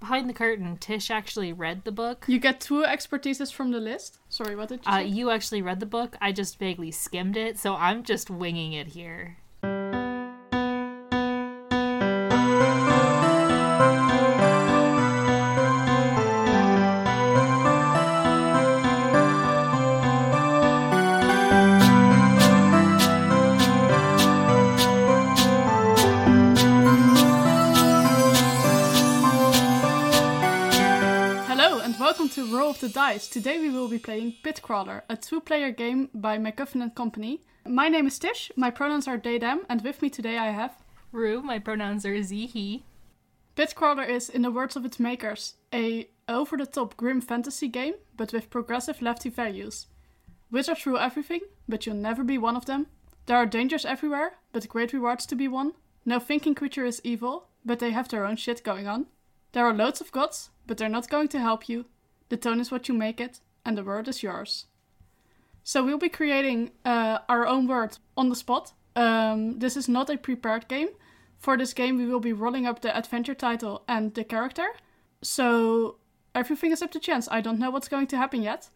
behind the curtain, Tish actually read the book. You get two expertises from the list. Sorry, what did you Uh, you actually read the book. I just vaguely skimmed it, so I'm just winging it here. The Dice. Today we will be playing Pitcrawler, a two-player game by MacGuffin and Company. My name is Tish, my pronouns are they, them, and with me today I have... Roux, my pronouns are ze, he. Pitcrawler is, in the words of its makers, a over-the-top grim fantasy game, but with progressive lefty values. Wizards rule everything, but you'll never be one of them. There are dangers everywhere, but great rewards to be won. No thinking creature is evil, but they have their own shit going on. There are loads of gods, but they're not going to help you. The tone is what you make it, and the word is yours. So we'll be creating uh, our own word on the spot. Um, this is not a prepared game. For this game, we will be rolling up the adventure title and the character. So everything is up to chance. I don't know what's going to happen yet.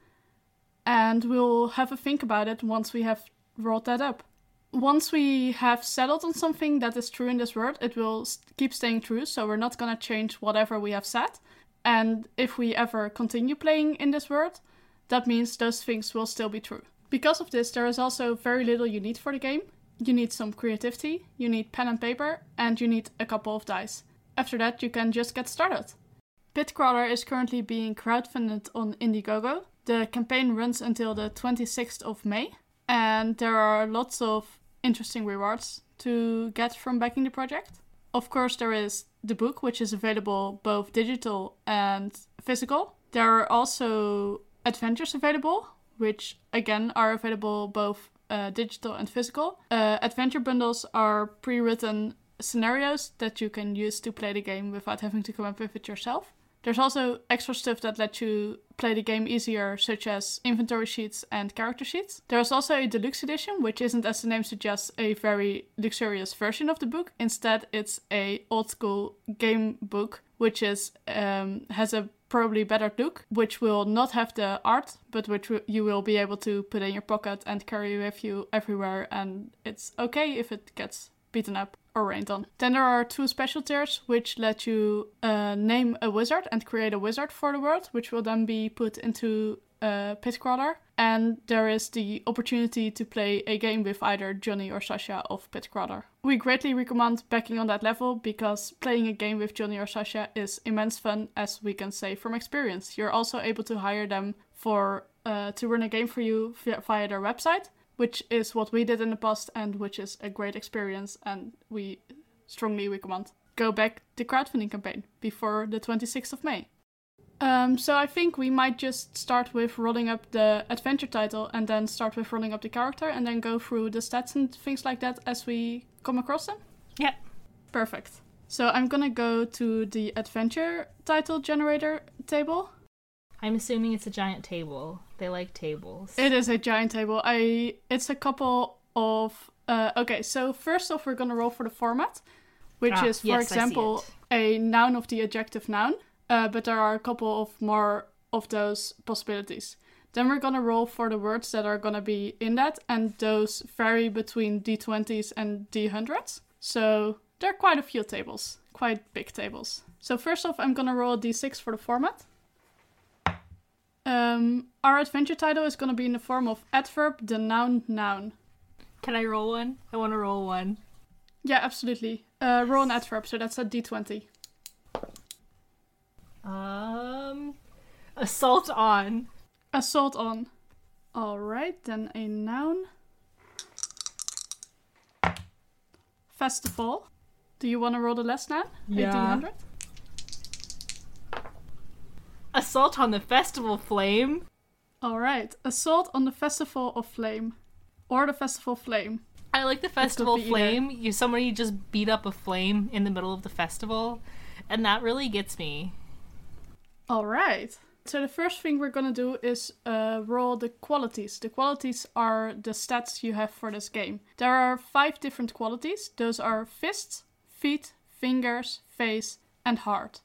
And we'll have a think about it once we have rolled that up. Once we have settled on something that is true in this world, it will keep staying true. So we're not going to change whatever we have said. And if we ever continue playing in this world, that means those things will still be true. Because of this, there is also very little you need for the game. You need some creativity, you need pen and paper, and you need a couple of dice. After that, you can just get started. Pitcrawler is currently being crowdfunded on Indiegogo. The campaign runs until the 26th of May, and there are lots of interesting rewards to get from backing the project. Of course, there is the book, which is available both digital and physical. There are also adventures available, which again are available both uh, digital and physical. Uh, adventure bundles are pre written scenarios that you can use to play the game without having to come up with it yourself. There's also extra stuff that lets you play the game easier, such as inventory sheets and character sheets. There's also a deluxe edition, which isn't, as the name suggests, a very luxurious version of the book. Instead, it's a old school game book, which is um, has a probably better look, which will not have the art, but which you will be able to put in your pocket and carry with you everywhere. And it's okay if it gets beaten up or rained on. Then there are two special tiers which let you uh, name a wizard and create a wizard for the world, which will then be put into uh, Pitcrawler. And there is the opportunity to play a game with either Johnny or Sasha of Pitcrawler. We greatly recommend backing on that level because playing a game with Johnny or Sasha is immense fun, as we can say from experience. You're also able to hire them for uh, to run a game for you via their website which is what we did in the past and which is a great experience and we strongly recommend go back the crowdfunding campaign before the 26th of May. Um, so I think we might just start with rolling up the adventure title and then start with rolling up the character and then go through the stats and things like that as we come across them. Yep. Perfect. So I'm gonna go to the adventure title generator table. I'm assuming it's a giant table. They like tables. It is a giant table. I it's a couple of uh, okay. So first off, we're gonna roll for the format, which Ah, is for yes, example a noun of the adjective noun. Uh, but there are a couple of more of those possibilities. Then we're gonna roll for the words that are gonna be in that, and those vary between d20s and d100s. So there are quite a few tables, quite big tables. So first off, I'm gonna roll a d6 for the format. Um, our adventure title is going to be in the form of adverb, the noun, noun. Can I roll one? I want to roll one. Yeah, absolutely. Uh, roll an adverb, so that's a d20. Um, assault on. Assault on. Alright, then a noun. Festival. Do you want to roll the last noun? Yeah. 1800? Assault on the festival flame. Alright, assault on the Festival of Flame. Or the Festival Flame. I like the festival be either. flame. You somebody just beat up a flame in the middle of the festival, and that really gets me. All right. So the first thing we're gonna do is uh, roll the qualities. The qualities are the stats you have for this game. There are five different qualities. Those are fists, feet, fingers, face, and heart.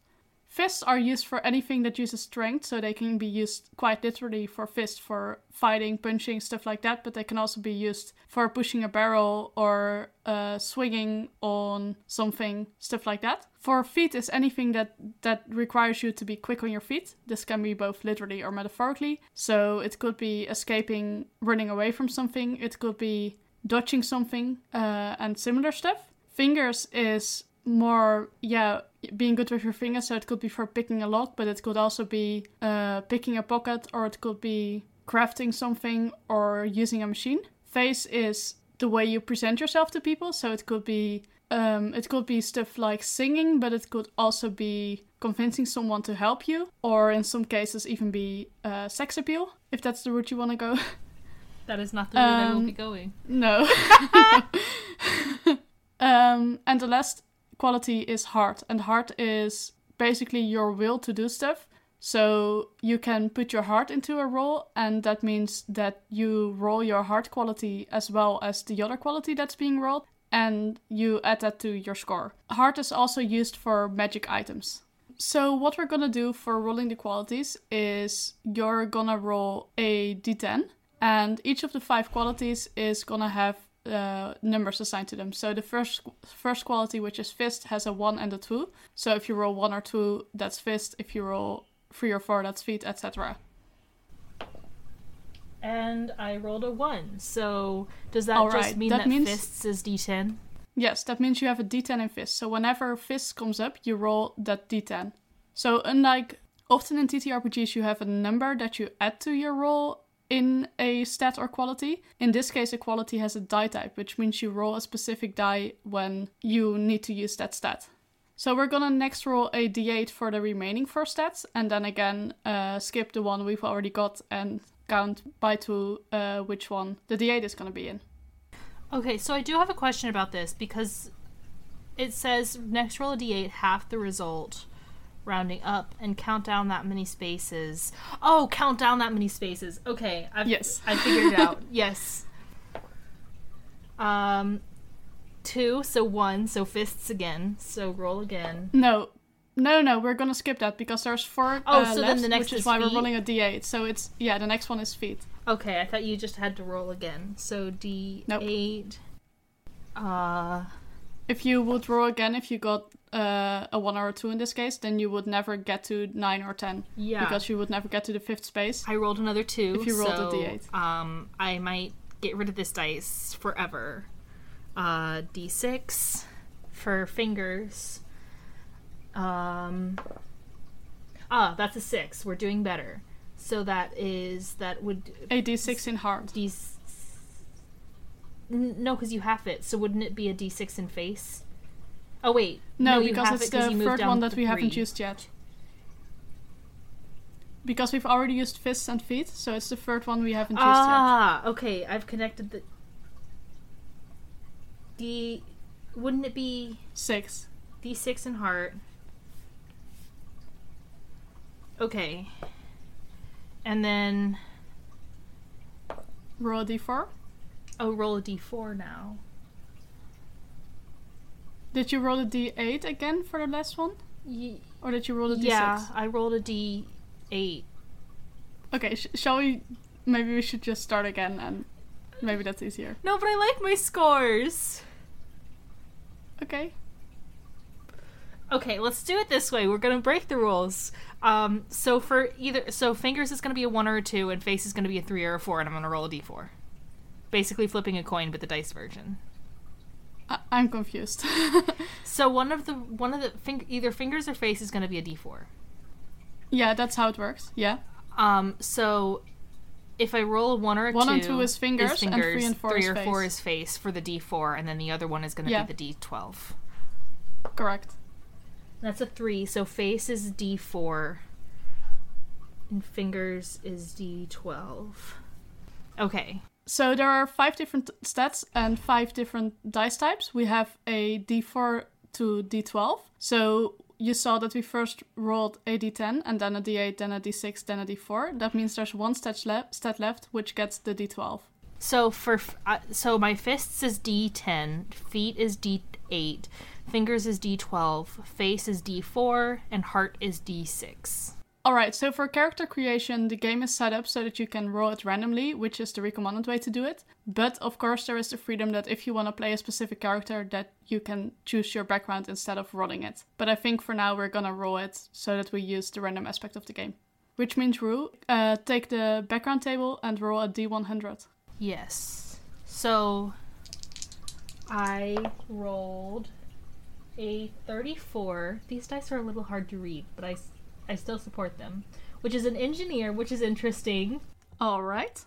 Fists are used for anything that uses strength, so they can be used quite literally for fists for fighting, punching, stuff like that. But they can also be used for pushing a barrel or uh, swinging on something, stuff like that. For feet is anything that that requires you to be quick on your feet. This can be both literally or metaphorically. So it could be escaping, running away from something. It could be dodging something uh, and similar stuff. Fingers is more yeah being good with your fingers so it could be for picking a lock but it could also be uh, picking a pocket or it could be crafting something or using a machine. Face is the way you present yourself to people so it could be um, it could be stuff like singing but it could also be convincing someone to help you or in some cases even be uh, sex appeal if that's the route you want to go. That is not the route I will Um, be going. no. Um, and the last quality is heart, and heart is basically your will to do stuff. So you can put your heart into a roll, and that means that you roll your heart quality as well as the other quality that's being rolled, and you add that to your score. Heart is also used for magic items. So what we're gonna do for rolling the qualities is you're gonna roll a d10, and each of the five qualities is gonna have uh, numbers assigned to them. So the first first quality, which is fist, has a one and a two. So if you roll one or two, that's fist. If you roll three or four, that's feet, etc. And I rolled a one. So does that All just right, mean that that, means- fists is d10? Yes, that means you have a d10 in fist. So whenever fist comes up, you roll that d10. So unlike often in TTRPGs, you have a number that you add to your roll in a stat or quality. In this case, a quality has a die type, which means you roll a specific die when you need to use that stat. So we're gonna next roll a d8 for the remaining four stats, and then again uh, skip the one we've already got and count by two uh, which one the d8 is gonna be in. Okay, so I do have a question about this because it says next roll a d8, half the result, rounding up, and count down that many spaces. Oh, count down that many spaces. Okay, I've, Yes. I figured it out. yes. Um, two, so one, so fists again. So roll again. No, no, no. We're gonna skip that because there's four. Oh, uh, so then the next which is is why we're feet? rolling a d8. So it's yeah, the next one is feet. Okay, I thought you just had to roll again. So d8. Uh, If you would roll again, if you got uh, a one or a two in this case, then you would never get to nine or ten yeah. because you would never get to the fifth space. I rolled another two. If you rolled a so, D8. Um, I might get rid of this dice forever. Uh, D6 for fingers. Um, ah, that's a six. We're doing better. So that is that would A d6 in heart. D. No, because you have it. So wouldn't it be a D6 in face? Oh wait, No, you because it's it the third one that we haven't used yet. Because we've already used fists and feet, so it's the third one we haven't used yet. Ah, okay. I've connected the. D. Wouldn't it be Six. D6 and heart? Okay. And then. Roll a d4. Oh, roll a d4 now. Did you roll a d8 again for the last one? Y- Or did you roll a d6? yeah, I rolled a d8. Okay, sh- shall we? Maybe we should just start again, and maybe that's easier. No, but I like my scores! Okay. Okay, let's do it this way. We're gonna break the rules. Um, so for either, so fingers is gonna be a one or a two, and face is gonna be a three or a four, and I'm gonna roll a d4. Basically, flipping a coin, but the dice version. I- I'm confused. So one of the one of the fing- either fingers or face is gonna be a d4. yeah, that's how it works. Yeah. Um, so if I roll a one or a One two, and two is fingers, and three and four three is or four is face for the d4, and then the other one is gonna Yeah. be the d12. Correct. That's a three. So face is d4, and fingers is d12. Okay. So there are five different stats and five different dice types. We have a d4 to d12. So you saw that we first rolled a d10 and then a d8, then a d6, then a d4. That means there's one stat, le- stat left, which gets the d12. So for f- uh, so my fists is D10, feet is D8, Fingers is D12, face is D4, and heart is D6. Alright, so for character creation, the game is set up so that you can roll it randomly, which is the recommended way to do it. But of course, there is the freedom that if you want to play a specific character, that you can choose your background instead of rolling it. But I think for now, we're gonna roll it so that we use the random aspect of the game. Which means, Roux, uh, take the background table and roll a d100. Yes. So I rolled a 34. These dice are a little hard to read, but I, I still support them. Which is an engineer, which is interesting. Alright.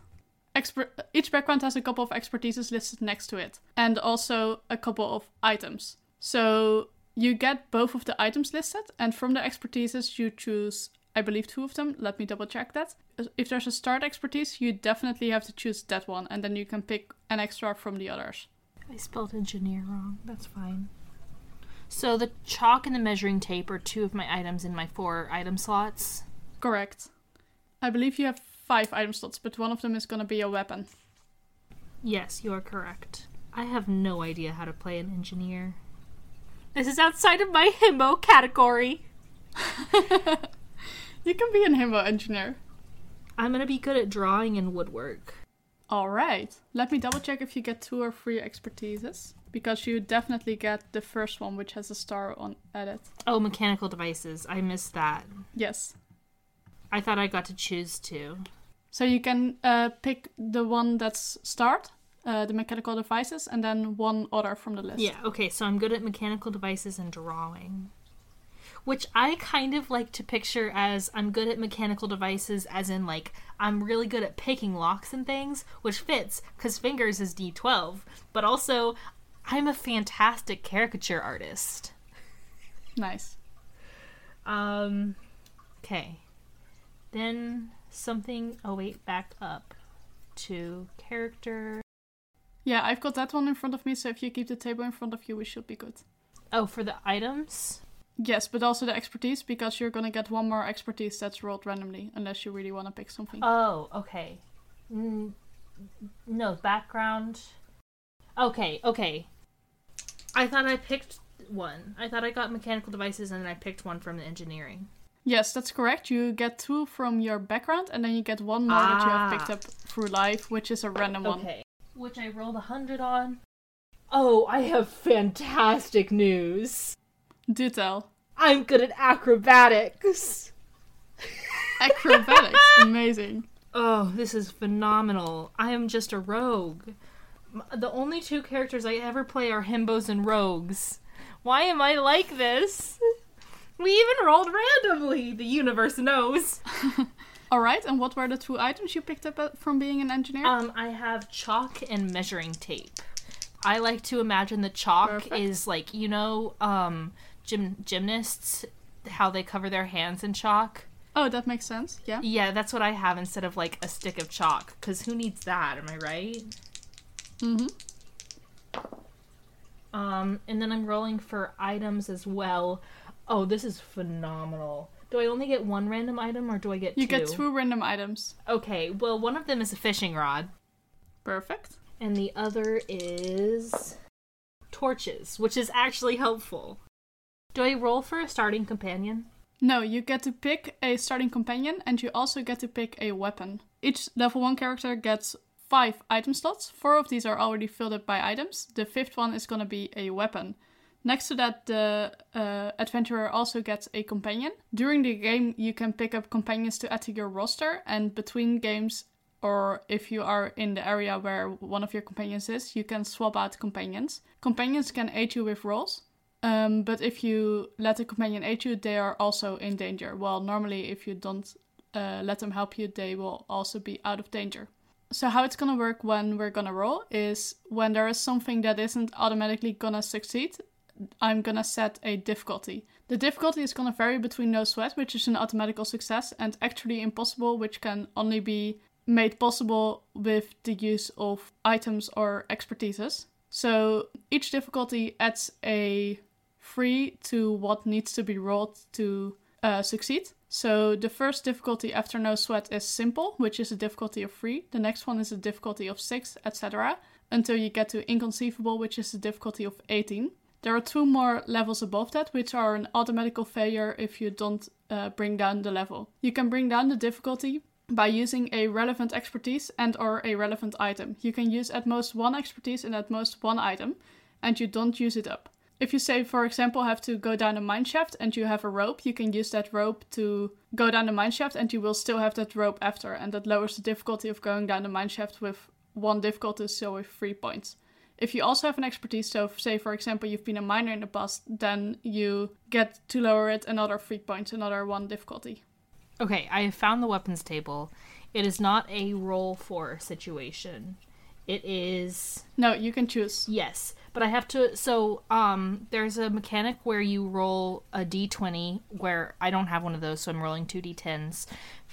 Exper- each background has a couple of expertises listed next to it, and also a couple of items. So you get both of the items listed, and from the expertises, you choose, I believe, two of them. Let me double check that. If there's a start expertise, you definitely have to choose that one, and then you can pick an extra from the others. I spelled engineer wrong. That's fine. So the chalk and the measuring tape are two of my items in my four item slots. Correct. I believe you have five item slots, but one of them is gonna be a weapon. Yes, you are correct. I have no idea how to play an engineer. This is outside of my himbo category. You can be an himbo engineer. I'm gonna be good at drawing and woodwork. Alright. Let me double check if you get two or three expertises. Because you definitely get the first one, which has a star on at it. Oh, mechanical devices. I missed that. Yes. I thought I got to choose two. So you can uh, pick the one that's start, uh, the mechanical devices, and then one other from the list. Yeah, okay, so I'm good at mechanical devices and drawing. Which I kind of like to picture as I'm good at mechanical devices, as in, like, I'm really good at picking locks and things, which fits, because fingers is D12. But also, I'm a fantastic caricature artist. Nice. Um, okay. Then something, oh wait, back up to character. Yeah, I've got that one in front of me, so if you keep the table in front of you, we should be good. Oh, for the items? Yes, but also the expertise, because you're gonna get one more expertise that's rolled randomly, unless you really want to pick something. Oh, okay. Mm, no, background. Okay, okay. I thought I picked one. I thought I got mechanical devices and then I picked one from the engineering. Yes, that's correct. You get two from your background, and then you get one more that you have Ah. picked up through life, which is a random one. Okay. Which I rolled a hundred on. Oh, I have fantastic news. Do tell. I'm good at acrobatics. Acrobatics, amazing. Oh, this is phenomenal. I am just a rogue. The only two characters I ever play are himbos and rogues. Why am I like this? We even rolled randomly. The universe knows. All right, and what were the two items you picked up uh, from being an engineer? Um, I have chalk and measuring tape. I like to imagine the chalk Perfect. is like you know, um, gym gymnasts how they cover their hands in chalk. oh, that makes sense. Yeah. Yeah, that's what I have instead of like a stick of chalk. Cause who needs that? Am I right? Mm-hmm. Um, and then I'm rolling for items as well. Oh, this is phenomenal. Do I only get one random item or do I get You two? get two random items. Okay, well, one of them is a fishing rod, Perfect. and the other is torches, which is actually helpful. Do I roll for a starting companion? No, you get to pick a starting companion, and you also get to pick a weapon. Each level 1 character gets 5 item slots. 4 of these are already filled up by items. The fifth one is gonna be a weapon. Next to that, the uh, adventurer also gets a companion. During the game, you can pick up companions to add to your roster, and between games, or if you are in the area where one of your companions is, you can swap out companions. Companions can aid you with rolls, um, but if you let a companion aid you, they are also in danger. Well, normally, if you don't uh, let them help you, they will also be out of danger. So, how it's gonna work when we're gonna roll is when there is something that isn't automatically gonna succeed, I'm gonna set a difficulty. The difficulty is gonna vary between no sweat, which is an automatical success, and actually impossible, which can only be made possible with the use of items or expertises. So each difficulty adds a three to what needs to be rolled to uh, succeed. So the first difficulty after no sweat is simple, which is a difficulty of three. The next one is a difficulty of six, etc. Until you get to inconceivable, which is a difficulty of 18. There are two more levels above that, which are an automatical failure if you don't uh, bring down the level. You can bring down the difficulty by using a relevant expertise and or a relevant item. You can use at most one expertise and at most one item, and you don't use it up. If you say, for example, have to go down a mine shaft and you have a rope, you can use that rope to go down the mine shaft and you will still have that rope after, and that lowers the difficulty of going down the mine shaft with one difficulty, so with three points. If you also have an expertise, so say for example you've been a miner in the past, then you get to lower it another three points, another one difficulty. Okay, I have found the weapons table. It is not a roll for situation. It is No, you can choose. yes, but I have to. So, um, there's a mechanic where you roll a d20. Where I don't have one of those, so I'm rolling two d10s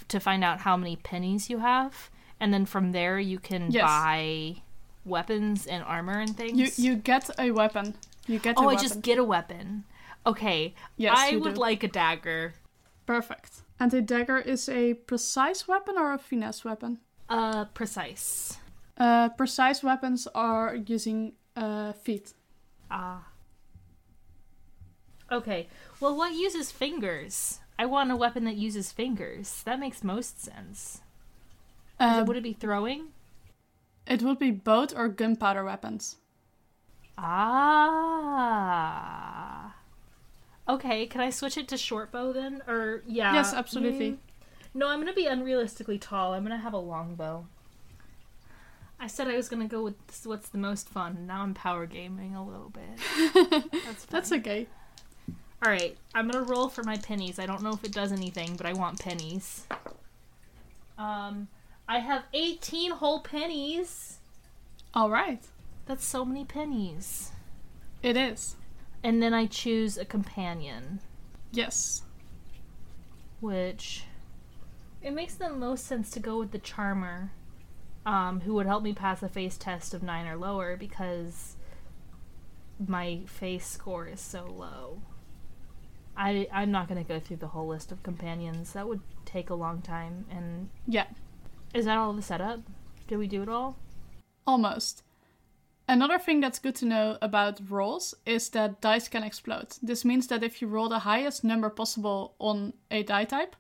to find out how many pennies you have, and then from there you can Yes. buy weapons and armor and things. You you get a weapon. You get oh, I just get a weapon. Okay, Yes, I would do. like a dagger. Perfect. And a dagger is a precise weapon or a finesse weapon? Uh, precise. Uh, precise weapons are using uh, feet. Ah. Okay. Well, what uses fingers? I want a weapon that uses fingers. That makes most sense. Uh, Would it be throwing? it would be boat or gunpowder weapons. Ah. Okay, can I switch it to short bow then? Or yeah. Yes, absolutely. mm. No, I'm gonna be unrealistically tall. I'm gonna have a long bow. I said I was gonna go with this, what's the most fun. Now I'm power gaming a little bit. That's That's okay. All right, I'm gonna roll for my pennies. I don't know if it does anything, but I want pennies. Um, I have 18 whole pennies. All right. That's so many pennies. It is. And then I choose a companion, Yes. which it makes the most sense to go with the charmer, um, who would help me pass a face test of nine or lower because my face score is so low. I I'm not gonna go through the whole list of companions. That would take a long time. And Yeah. is that all the setup? Did we do it all? Almost. Another thing that's good to know about rolls is that dice can explode. This means that if you roll the highest number possible on a die type,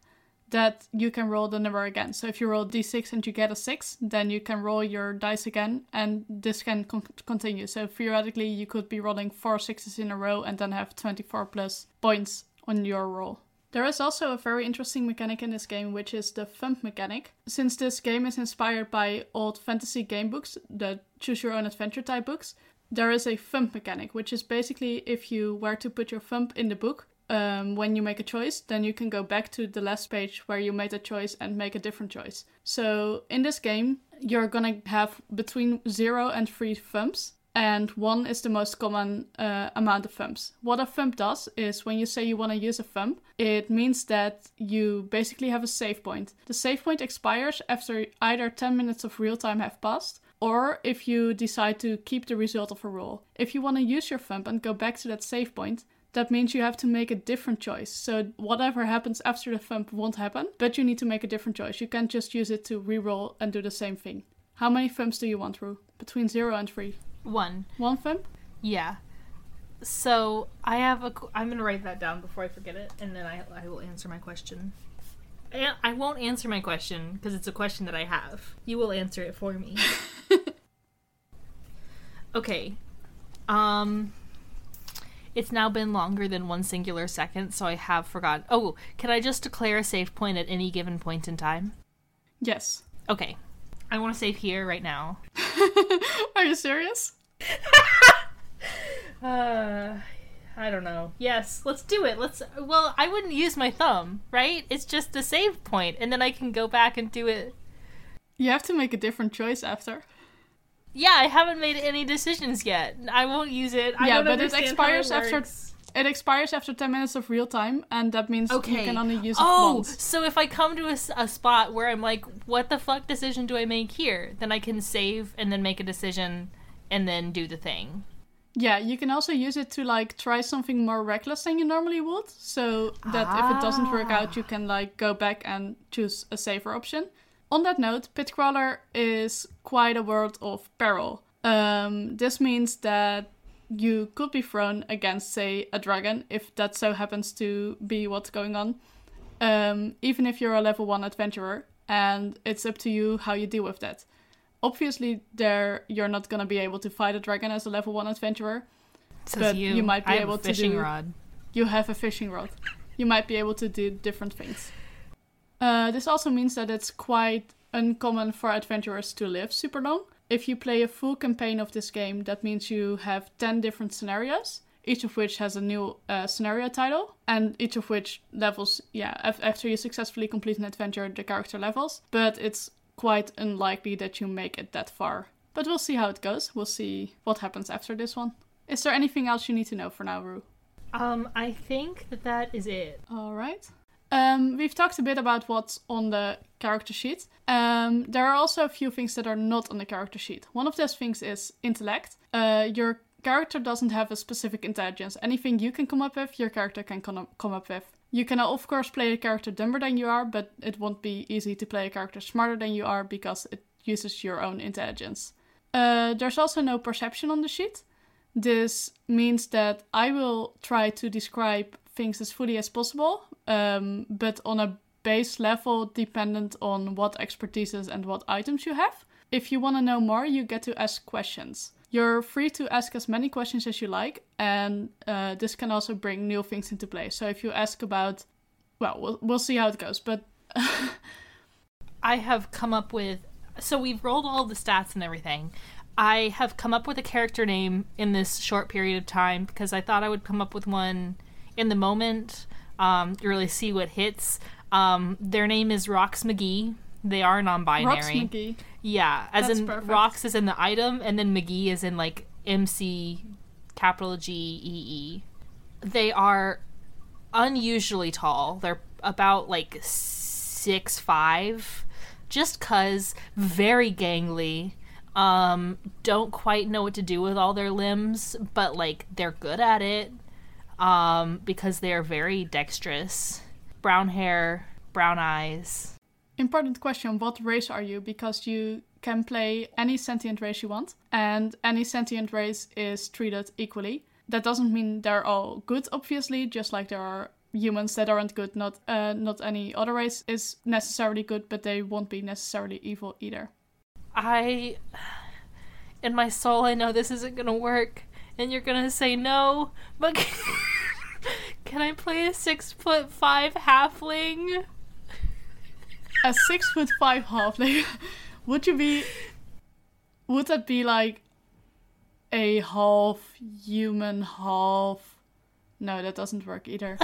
that you can roll the number again. So if you roll d6 and you get a 6, then you can roll your dice again and this can con- continue. So theoretically, you could be rolling four sixes in a row and then have 24 plus points on your roll. There is also a very interesting mechanic in this game, which is the thumb mechanic. Since this game is inspired by old fantasy game books, the choose your own adventure type books, there is a thumb mechanic, which is basically if you were to put your thumb in the book um, when you make a choice, then you can go back to the last page where you made a choice and make a different choice. So in this game, you're gonna have between zero and three thumbs and one is the most common uh, amount of thumbs. What a thumb does is when you say you want to use a thumb, it means that you basically have a save point. The save point expires after either 10 minutes of real time have passed, or if you decide to keep the result of a roll. If you want to use your thumb and go back to that save point, that means you have to make a different choice. So whatever happens after the thumb won't happen, but you need to make a different choice. You can't just use it to re-roll and do the same thing. How many thumbs do you want, Roux? Between zero and three. One. One thumb? Yeah. So I have a. I'm gonna write that down before I forget it, and then I I will answer my question. I, I won't answer my question because it's a question that I have. You will answer it for me. okay. Um. It's now been longer than one singular second, so I have forgotten. Oh, can I just declare a save point at any given point in time? Yes. Okay. I want to save here right now. Are you serious? Uh, I don't know. Yes, let's do it. Let's. Well, I wouldn't use my thumb, right? It's just a save point, and then I can go back and do it. You have to make a different choice after. Yeah, I haven't made any decisions yet. I won't use it. I Yeah, but it expires it after- It expires after 10 minutes of real time, and that means Okay. you can only use it oh, once. so if I come to a spot where I'm like, what the fuck decision do I make here? Then I can save and then make a decision and then do the thing. Yeah, you can also use it to like try something more reckless than you normally would, so that if it doesn't work out, you ah. can like go back and choose a safer option. On that note, Pitcrawler is quite a world of peril. Um, this means that you could be thrown against, say, a dragon, if that so happens to be what's going on. Um, even if you're a level one adventurer, and it's up to you how you deal with that. Obviously, there you're not gonna be able to fight a dragon as a level one adventurer. Says But you. you might be I have able a to do- rod. You have a fishing rod. You might be able to do different things. Uh, this also means that it's quite uncommon for adventurers to live super long. If you play a full campaign of this game, that means you have 10 different scenarios, each of which has a new uh, scenario title, and each of which levels, yeah, af- after you successfully complete an adventure, the character levels. But it's quite unlikely that you make it that far. But we'll see how it goes. We'll see what happens after this one. Is there anything else you need to know for now, Roux? Um, I think that that is it. All right. Um, we've talked a bit about what's on the character sheet. Um, there are also a few things that are not on the character sheet. One of those things is intellect. Uh, your character doesn't have a specific intelligence. Anything you can come up with, your character can come come up with. You can, of course, play a character dumber than you are, but it won't be easy to play a character smarter than you are because it uses your own intelligence. Uh, there's also no perception on the sheet. This means that I will try to describe things as fully as possible, um, but on a base level dependent on what expertises and what items you have. If you want to know more, you get to ask questions. You're free to ask as many questions as you like, and uh, this can also bring new things into play. So if you ask about, well, we'll, we'll see how it goes, but I have come up with. So we've rolled all the stats and everything. I have come up with a character name in this short period of time because I thought I would come up with one in the moment um, to really see what hits. Um, their name is Rocks McGee. They are non-binary. Rocks McGee. Yeah, as That's in perfect. Rocks is in the item, and then McGee is in like MC capital G E E. They are unusually tall. They're about like six five, just cause very gangly. Um, don't quite know what to do with all their limbs, but like they're good at it. Um, because they are very dexterous. Brown hair, brown eyes. Important question what race are you? Because you can play any sentient race you want, and any sentient race is treated equally. That doesn't mean they're all good, obviously, just like there are humans that aren't good. Not, uh, not any other race is necessarily good, but they won't be necessarily evil either. I, in my soul, I know this isn't gonna work, and you're gonna say no, but can I play a six foot five halfling? A six foot five halfling, would you be. Would that be like a half human, half. No, that doesn't work either.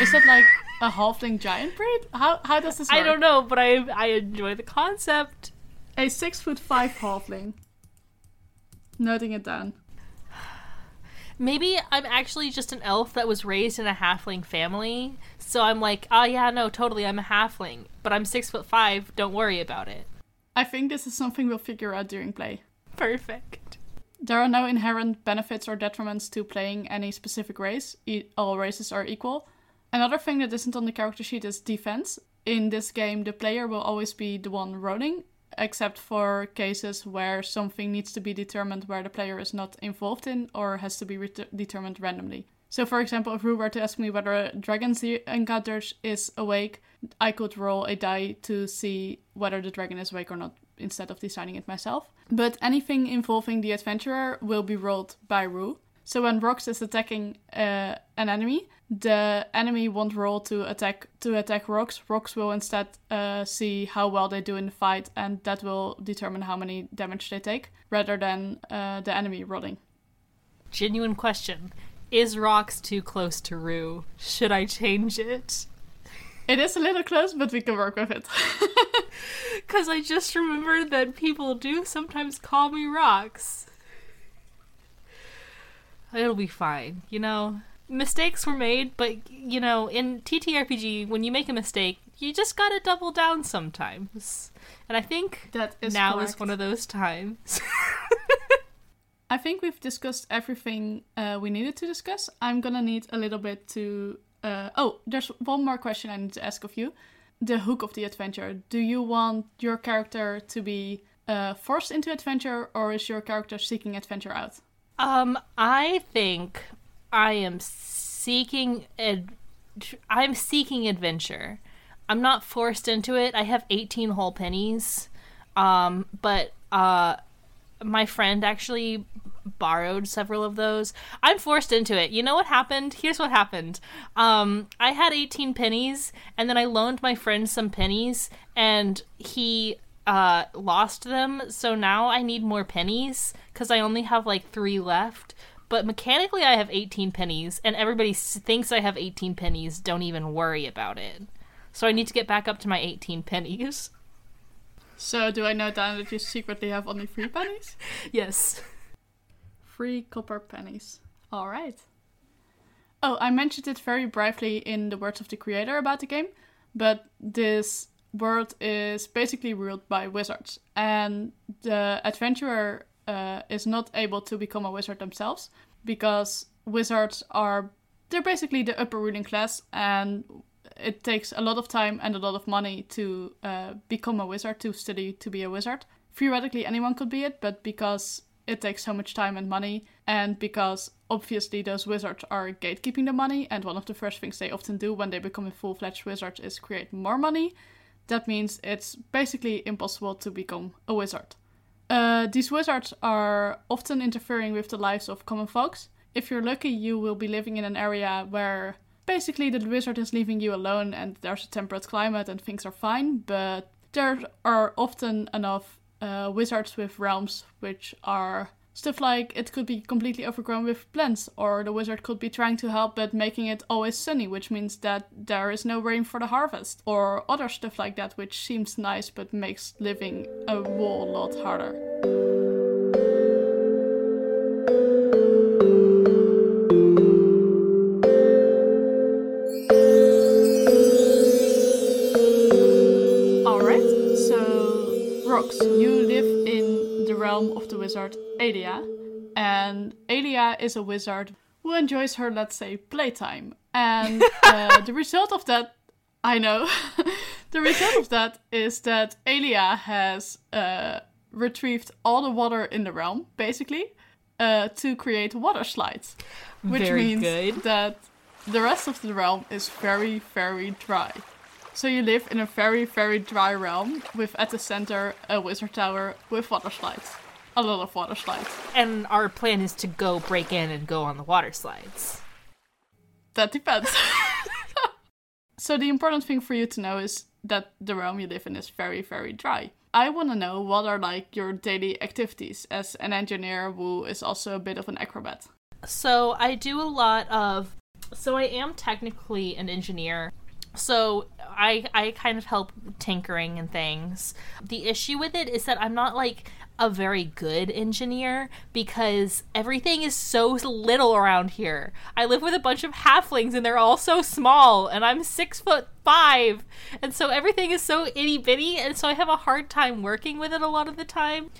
Is that like a halfling giant breed? How, how does this work? I don't know, but I I enjoy the concept. A six foot five halfling. Noting it down. Maybe I'm actually just an elf that was raised in a halfling family, so I'm like, oh yeah, no, totally, I'm a halfling, but I'm six foot five. Don't worry about it. I think this is something we'll figure out during play. Perfect. There are no inherent benefits or detriments to playing any specific race. E- all races are equal. Another thing that isn't on the character sheet is defense. In this game, the player will always be the one rolling, except for cases where something needs to be determined where the player is not involved in or has to be ret- determined randomly. So, for example, if Roux were to ask me whether a dragon ze- encounters is awake, I could roll a die to see whether the dragon is awake or not instead of deciding it myself. But anything involving the adventurer will be rolled by Roux. So when Rocks is attacking uh, an enemy, the enemy won't roll to attack to attack Rocks. Rocks will instead uh, see how well they do in the fight, and that will determine how many damage they take, rather than uh, the enemy rolling. Genuine question. Is Rocks too close to Roux? Should I change it? It is a little close, but we can work with it. Because I just remembered that people do sometimes call me Rocks. It'll be fine, you know? Mistakes were made, but, you know, in TTRPG, when you make a mistake, you just gotta double down sometimes. And I think that is now correct. is one of those times. I think we've discussed everything uh, we needed to discuss. I'm gonna need a little bit to. Uh, oh, there's one more question I need to ask of you. The hook of the adventure. Do you want your character to be uh, forced into adventure, or is your character seeking adventure out? Um, I think I am seeking ad- I'm seeking adventure. I'm not forced into it. I have 18 whole pennies. Um, but uh my friend actually borrowed several of those. I'm forced into it. You know what happened? Here's what happened. Um, I had 18 pennies, and then I loaned my friend some pennies, and he uh, lost them. So now I need more pennies because I only have like three left. But mechanically, I have 18 pennies, and everybody thinks I have 18 pennies. Don't even worry about it. So I need to get back up to my 18 pennies. So do I know, down that you secretly have only three pennies? yes. Three copper pennies. All right. Oh, I mentioned it very briefly in the words of the creator about the game, but this world is basically ruled by wizards, and the adventurer uh, is not able to become a wizard themselves because wizards are they're basically the upper ruling class, and it takes a lot of time and a lot of money to uh, become a wizard, to study to be a wizard. Theoretically, anyone could be it, but because it takes so much time and money, and because obviously those wizards are gatekeeping the money, and one of the first things they often do when they become a full fledged wizard is create more money, that means it's basically impossible to become a wizard. Uh, these wizards are often interfering with the lives of common folks. If you're lucky, you will be living in an area where basically the wizard is leaving you alone and there's a temperate climate and things are fine, but there are often enough uh, wizards with realms which are stuff like it could be completely overgrown with plants, or the wizard could be trying to help but making it always sunny, which means that there is no rain for the harvest, or other stuff like that, which seems nice but makes living a whole lot harder. You live of the wizard Aelia, and Aelia is a wizard who enjoys her, let's say, playtime. And uh, the result of that, I know, the result of that is that Aelia has uh, retrieved all the water in the realm, basically, uh, to create water slides. Which Very means good. that the rest of the realm is very, very dry. So you live in a very, very dry realm with at the center a wizard tower with water slides. A lot of water slides. And our plan is to go break in and go on the water slides. That depends. so the important thing for you to know is that the realm you live in is very, very dry. I want to know what are like your daily activities as an engineer who is also a bit of an acrobat. So I do a lot of. So I am technically an engineer. So I I kind of help tinkering and things. The issue with it is that I'm not like a very good engineer because everything is so little around here. I live with a bunch of halflings and they're all so small, and I'm six foot five, and so everything is so itty bitty, and so I have a hard time working with it a lot of the time.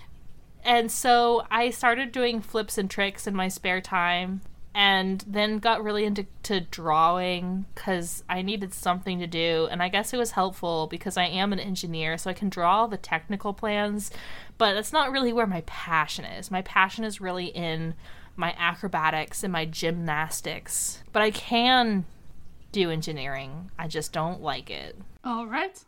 And so I started doing flips and tricks in my spare time and then got really into to drawing because I needed something to do. And I guess it was helpful because I am an engineer, so I can draw the technical plans, but that's not really where my passion is. My passion is really in my acrobatics and my gymnastics. But I can do engineering, I just don't like it. All right.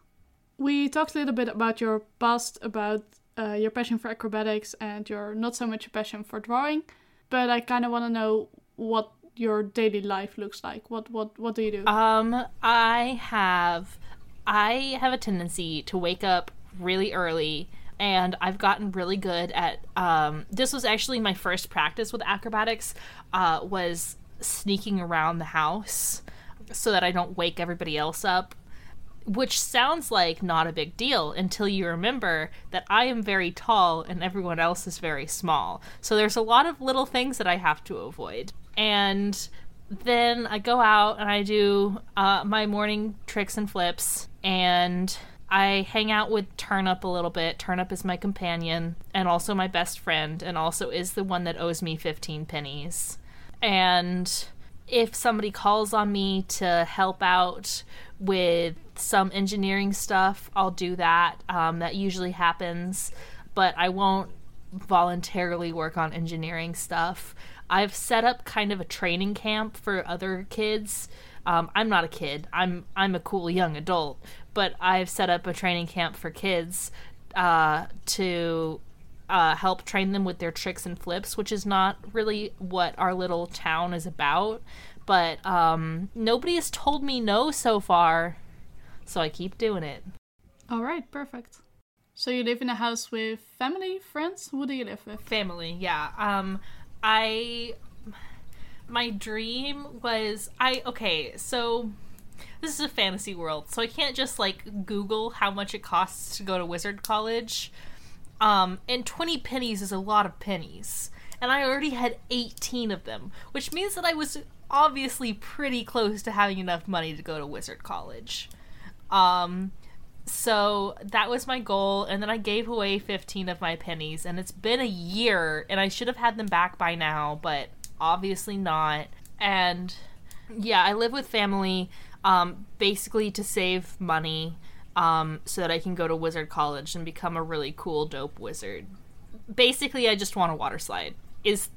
We talked a little bit about your past, about uh, your passion for acrobatics, and your not so much passion for drawing. But I kind of want to know what your daily life looks like. What what what do you do? Um, I have I have a tendency to wake up really early and I've gotten really good at um this was actually my first practice with acrobatics uh was sneaking around the house so that I don't wake everybody else up which sounds like not a big deal until you remember that I am very tall and everyone else is very small. So there's a lot of little things that I have to avoid. And then I go out and I do uh, my morning tricks and flips, and I hang out with Turnip a little bit. Turnip is my companion and also my best friend, and also is the one that owes me 15 pennies. And if somebody calls on me to help out with some engineering stuff, I'll do that. Um, that usually happens, but I won't voluntarily work on engineering stuff. I've set up kind of a training camp for other kids. Um, I'm not a kid. I'm I'm a cool young adult, but I've set up a training camp for kids uh, to uh, help train them with their tricks and flips, which is not really what our little town is about. But um, nobody has told me no so far, so I keep doing it. All right, perfect. So you live in a house with family, friends? Who do you live with? Family, yeah. Um, I my dream was I okay, so this is a fantasy world, so I can't just like Google how much it costs to go to wizard college. Um, and 20 pennies is a lot of pennies. And I already had 18 of them, which means that I was obviously pretty close to having enough money to go to wizard college. Um, so that was my goal, and then I gave away 15 of my pennies, and it's been a year, and I should have had them back by now, but obviously not. And yeah, I live with family um, basically to save money um, so that I can go to wizard college and become a really cool, dope wizard. Basically, I just want a water slide. Is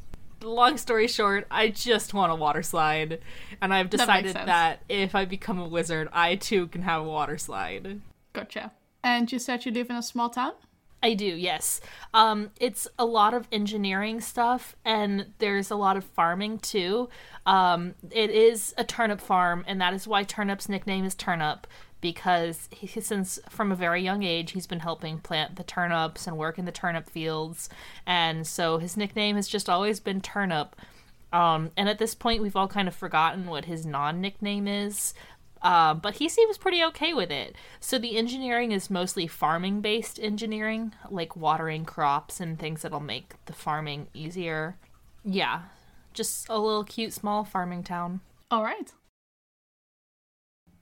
long story short, I just want a water slide, and I've decided sense. that if I become a wizard, I too can have a water slide. Gotcha. And you said you live in a small town? I do, yes. Um, it's a lot of engineering stuff, and there's a lot of farming too. Um, it is a turnip farm, and that is why Turnip's nickname is Turnip, because he, since from a very young age he's been helping plant the turnips and work in the turnip fields, and so his nickname has just always been Turnip. Um, and at this point, we've all kind of forgotten what his non nickname is. Uh, but he seems pretty okay with it. So the engineering is mostly farming based engineering, like watering crops and things that'll make the farming easier. Yeah, just a little cute small farming town. All right.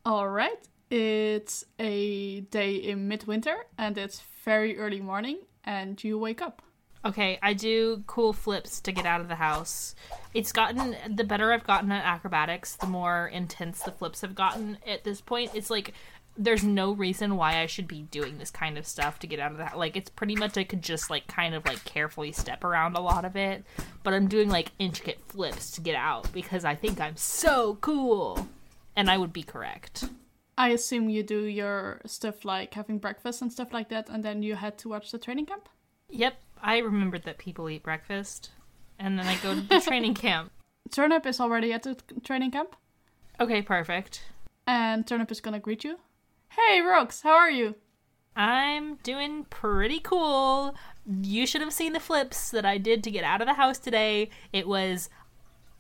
All right. It's a day in midwinter and it's very early morning and you wake up. Okay, I do cool flips to get out of the house. It's gotten the better I've gotten at acrobatics, the more intense the flips have gotten. At this point, it's like there's no reason why I should be doing this kind of stuff to get out of that. Like it's pretty much I could just like kind of like carefully step around a lot of it, but I'm doing like intricate flips to get out because I think I'm so cool. And I would be correct. I assume you do your stuff like having breakfast and stuff like that and then you head to watch the training camp? Yep, I remembered that people eat breakfast. And then I go to the training camp. Turnip is already at the training camp Okay, perfect. and Turnip is gonna greet you. Hey, Rocks, how are you? I'm doing pretty cool. You should have seen the flips that I did to get out of the house today. It was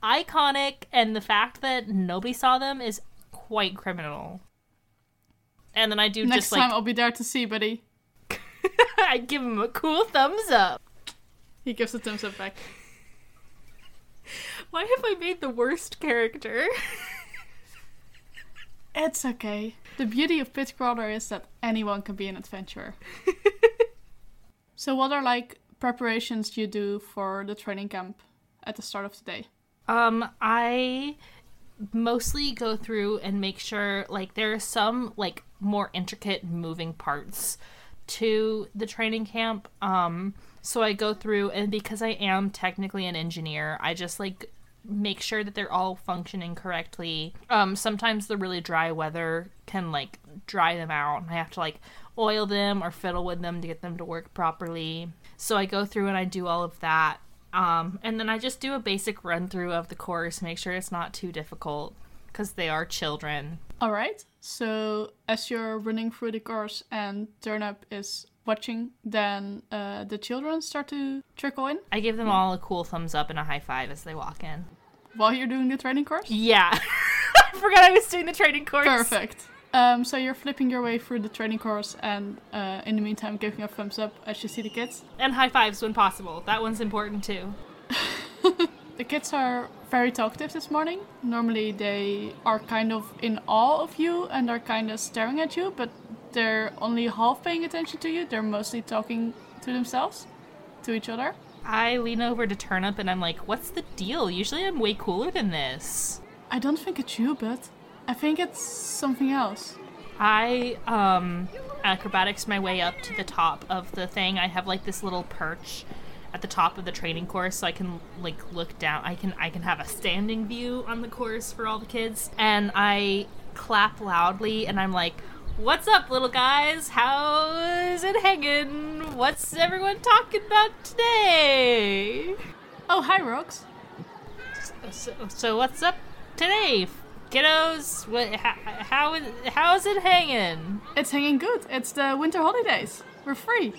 iconic, and the fact that nobody saw them is quite criminal. And then I do Next just time I'll be there to see, buddy. I give him a cool thumbs up. He gives a thumbs up back. Why have I made the worst character? It's okay. The beauty of PITCRAWLER is that anyone can be an adventurer. so, what are like preparations you do for the training camp at the start of the day? Um, I mostly go through and make sure like there are some like more intricate moving parts to the training camp. Um, so I go through and because I am technically an engineer, I just like make sure that they're all functioning correctly. Um, sometimes the really dry weather can like dry them out, and I have to like oil them or fiddle with them to get them to work properly. So I go through and I do all of that. Um, and then I just do a basic run through of the course, make sure it's not too difficult because they are children. All right. So, as you're running through the course and Turnip is watching, then uh, the children start to trickle in I give them all a cool thumbs up and a high five as they walk in. while you're doing the training course. Yeah. I forgot I was doing the training course. Perfect. Um, so you're flipping your way through the training course, and uh, in the meantime, giving a thumbs up as you see the kids. And high fives when possible. That one's important too. The kids are very talkative this morning. Normally, they are kind of in awe of you and are kind of staring at you, but they're only half paying attention to you. They're mostly talking to themselves, to each other. I lean over to Turnip and I'm like, what's the deal? Usually I'm way cooler than this. I don't think it's you, but I think it's something else. I um acrobatics my way up to the top of the thing. I have like this little perch at the top of the training course so I can like look down. I can I can have a standing view on the course for all the kids. And I clap loudly and I'm like, "What's up, little guys? How's it hanging? What's everyone talking about today?" Oh, hi, Rocks. So, so what's up today, kiddos? What, how, how is how is it hanging? It's hanging good. It's the winter holidays. We're free.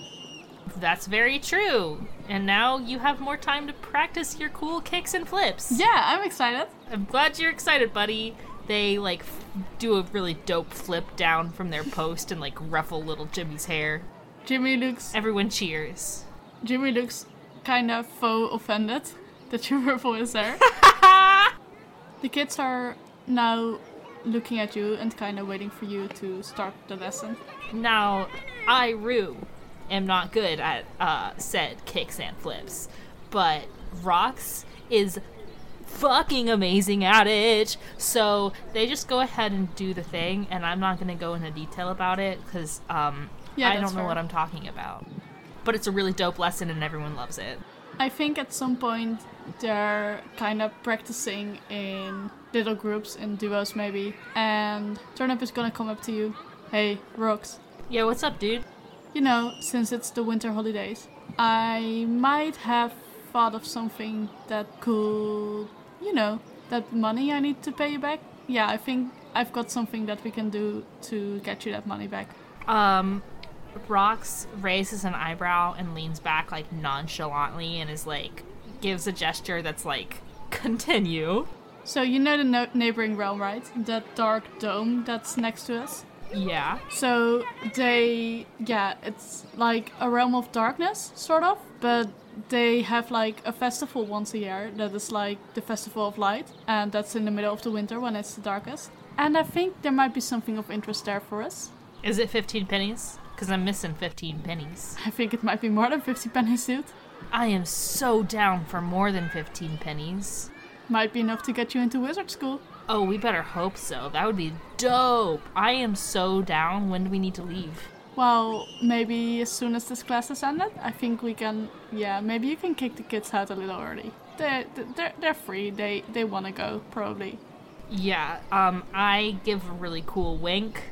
That's very true. And now you have more time to practice your cool kicks and flips. Yeah, I'm excited. I'm glad you're excited, buddy. They like f- do a really dope flip down from their post and like ruffle little Jimmy's hair. Jimmy looks Everyone cheers. Jimmy looks kind of faux offended that your ruffle is there. the kids are now looking at you and kind of waiting for you to start the lesson. Now, I, Roux, am not good at uh, said kicks and flips, but Rocks is fucking amazing at it. So they just go ahead and do the thing, and I'm not going to go into detail about it because um, Yeah, I don't know fair. what I'm talking about. But it's a really dope lesson, and everyone loves it. I think at some point they're kind of practicing in little groups, in duos maybe, and Turnip is gonna come up to you. Hey, Rocks. Yeah, what's up, dude? You know, since it's the winter holidays, I might have thought of something that could, you know, that money I need to pay you back. Yeah, I think I've got something that we can do to get you that money back. Um, Rocks raises an eyebrow and leans back like nonchalantly and is like gives a gesture that's like continue. So you know the no- neighboring realm, right? That dark dome that's next to us. Yeah. So they, yeah, it's like a realm of darkness, sort of, but they have like a festival once a year that is like the Festival of Light, and that's in the middle of the winter when it's the darkest. And I think there might be something of interest there for us. Is it 15 pennies? Because I'm missing 15 pennies. I think it might be more than 50 pennies, dude. I am so down for more than 15 pennies. Might be enough to get you into wizard school. Oh, we better hope so. That would be dope. I am so down. When do we need to leave? Well, maybe as soon as this class is ended, I think we can. Yeah, maybe you can kick the kids out a little early. They're they're, they're free. They they want to go probably. Yeah, um, I give a really cool wink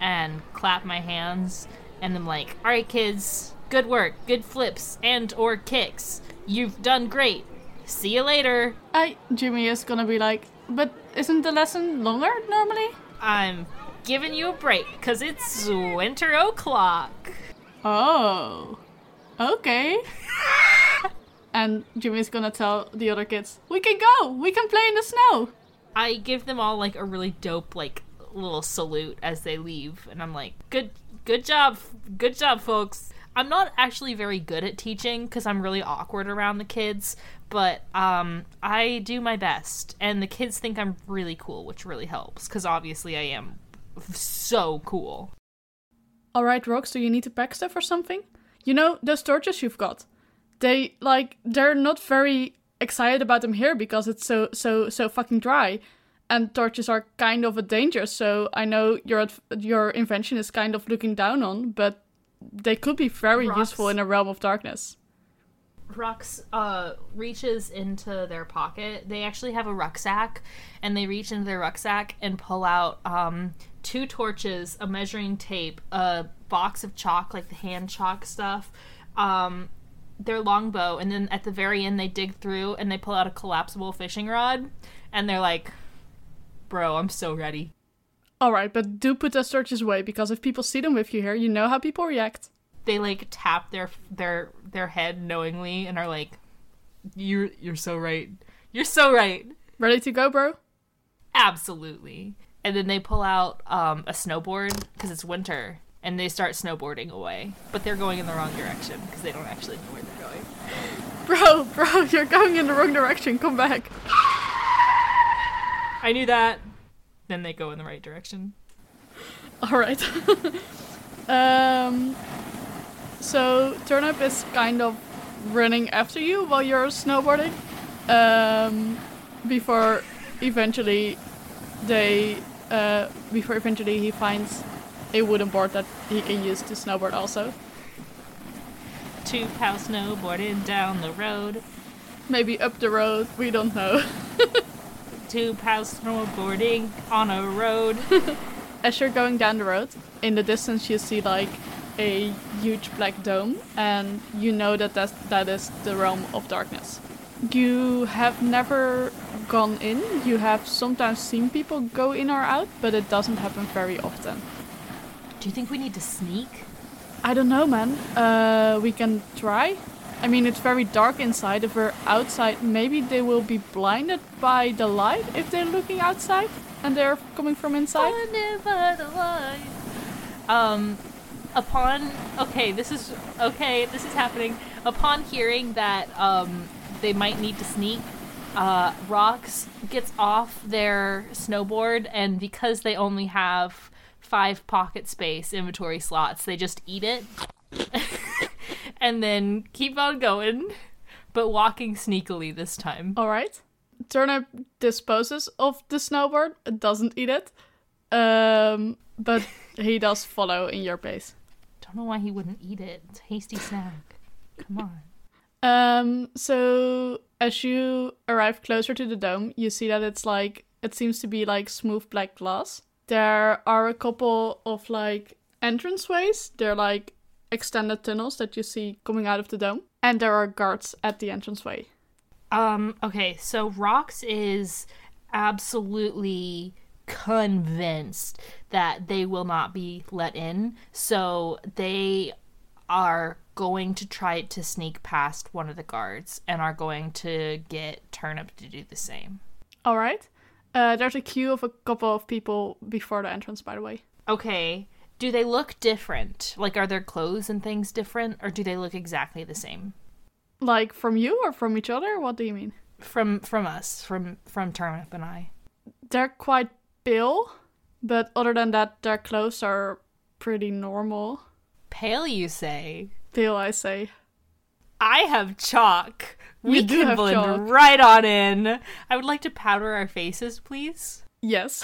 and clap my hands, and I'm like, "All right, kids, good work, good flips and or kicks. You've done great. See you later." I Jimmy is gonna be like, but isn't the lesson longer normally? I'm giving you a break because it's winter o'clock. Oh, okay. and Jimmy's gonna tell the other kids, we can go, we can play in the snow. I give them all like a really dope like little salute as they leave, and I'm like, "Good, good job, good job, folks." I'm not actually very good at teaching because I'm really awkward around the kids, but um, I do my best, and the kids think I'm really cool, which really helps because obviously I am so cool. All right, Rocks, do you need to pack stuff or something? You know those torches you've got. They like they're not very excited about them here because it's so so so fucking dry, and torches are kind of a danger. So I know your your invention is kind of looking down on, but they could be very Rocks. useful in a realm of darkness. Rocks uh, reaches into their pocket. They actually have a rucksack, and they reach into their rucksack and pull out um, two torches, a measuring tape, a box of chalk, like the hand chalk stuff, um, their longbow, and then at the very end, they dig through and they pull out a collapsible fishing rod, and they're like, "Bro, I'm so ready." All right, but do put those torches away because if people see them with you here, you know how people react. They like tap their their their head knowingly and are like, "You're you're so right. You're so right." Ready to go, bro? Absolutely. And then they pull out um, a snowboard because it's winter, and they start snowboarding away. But they're going in the wrong direction because they don't actually know where they're going. Bro, bro, you're going in the wrong direction. Come back. I knew that. Then they go in the right direction. All right. um. So Turnip is kind of running after you while you're snowboarding. Um, before eventually they, uh, before eventually he finds a wooden board that he can use to snowboard also. Two pal snowboarding down the road. Maybe up the road, we don't know. Two pals snowboarding on a road. As you're going down the road, in the distance you see like a huge black dome, and you know that that's, that is the realm of darkness. You have never gone in. You have sometimes seen people go in or out, but it doesn't happen very often. Do you think we need to sneak? I don't know, man. Uh, we can try. I mean, it's very dark inside. If we're outside, maybe they will be blinded by the light if they're looking outside and they're coming from inside. Blinded by the light. Um, upon okay, this is okay. This is happening. Upon hearing that um, they might need to sneak, uh, Rocks gets off their snowboard, and because they only have five pocket space inventory slots, they just eat it, and then keep on going, but walking sneakily this time. All right. Turnip disposes of the snowboard. Doesn't eat it. Um, but he does follow in your pace. Don't know why he wouldn't eat it. It's a hasty snack. Come on. Um, so as you arrive closer to the dome, you see that it's like it seems to be like smooth black glass. There are a couple of like entranceways. They're like extended tunnels that you see coming out of the dome, and there are guards at the entranceway. Um, okay, so Rocks is absolutely convinced that they will not be let in. So they are going to try to sneak past one of the guards and are going to get Turnip to do the same. All right. Uh, there's a queue of a couple of people before the entrance, by the way. Okay. Do they look different? Like, are their clothes and things different, or do they look exactly the same? Like from you or from each other? What do you mean? From from us, from from Turnip and I. They're quite pale, but other than that, their clothes are pretty normal. Pale, you say? Pale, I say. I have chalk. We You can blend chalk. right on in. I would like to powder our faces, please. Yes.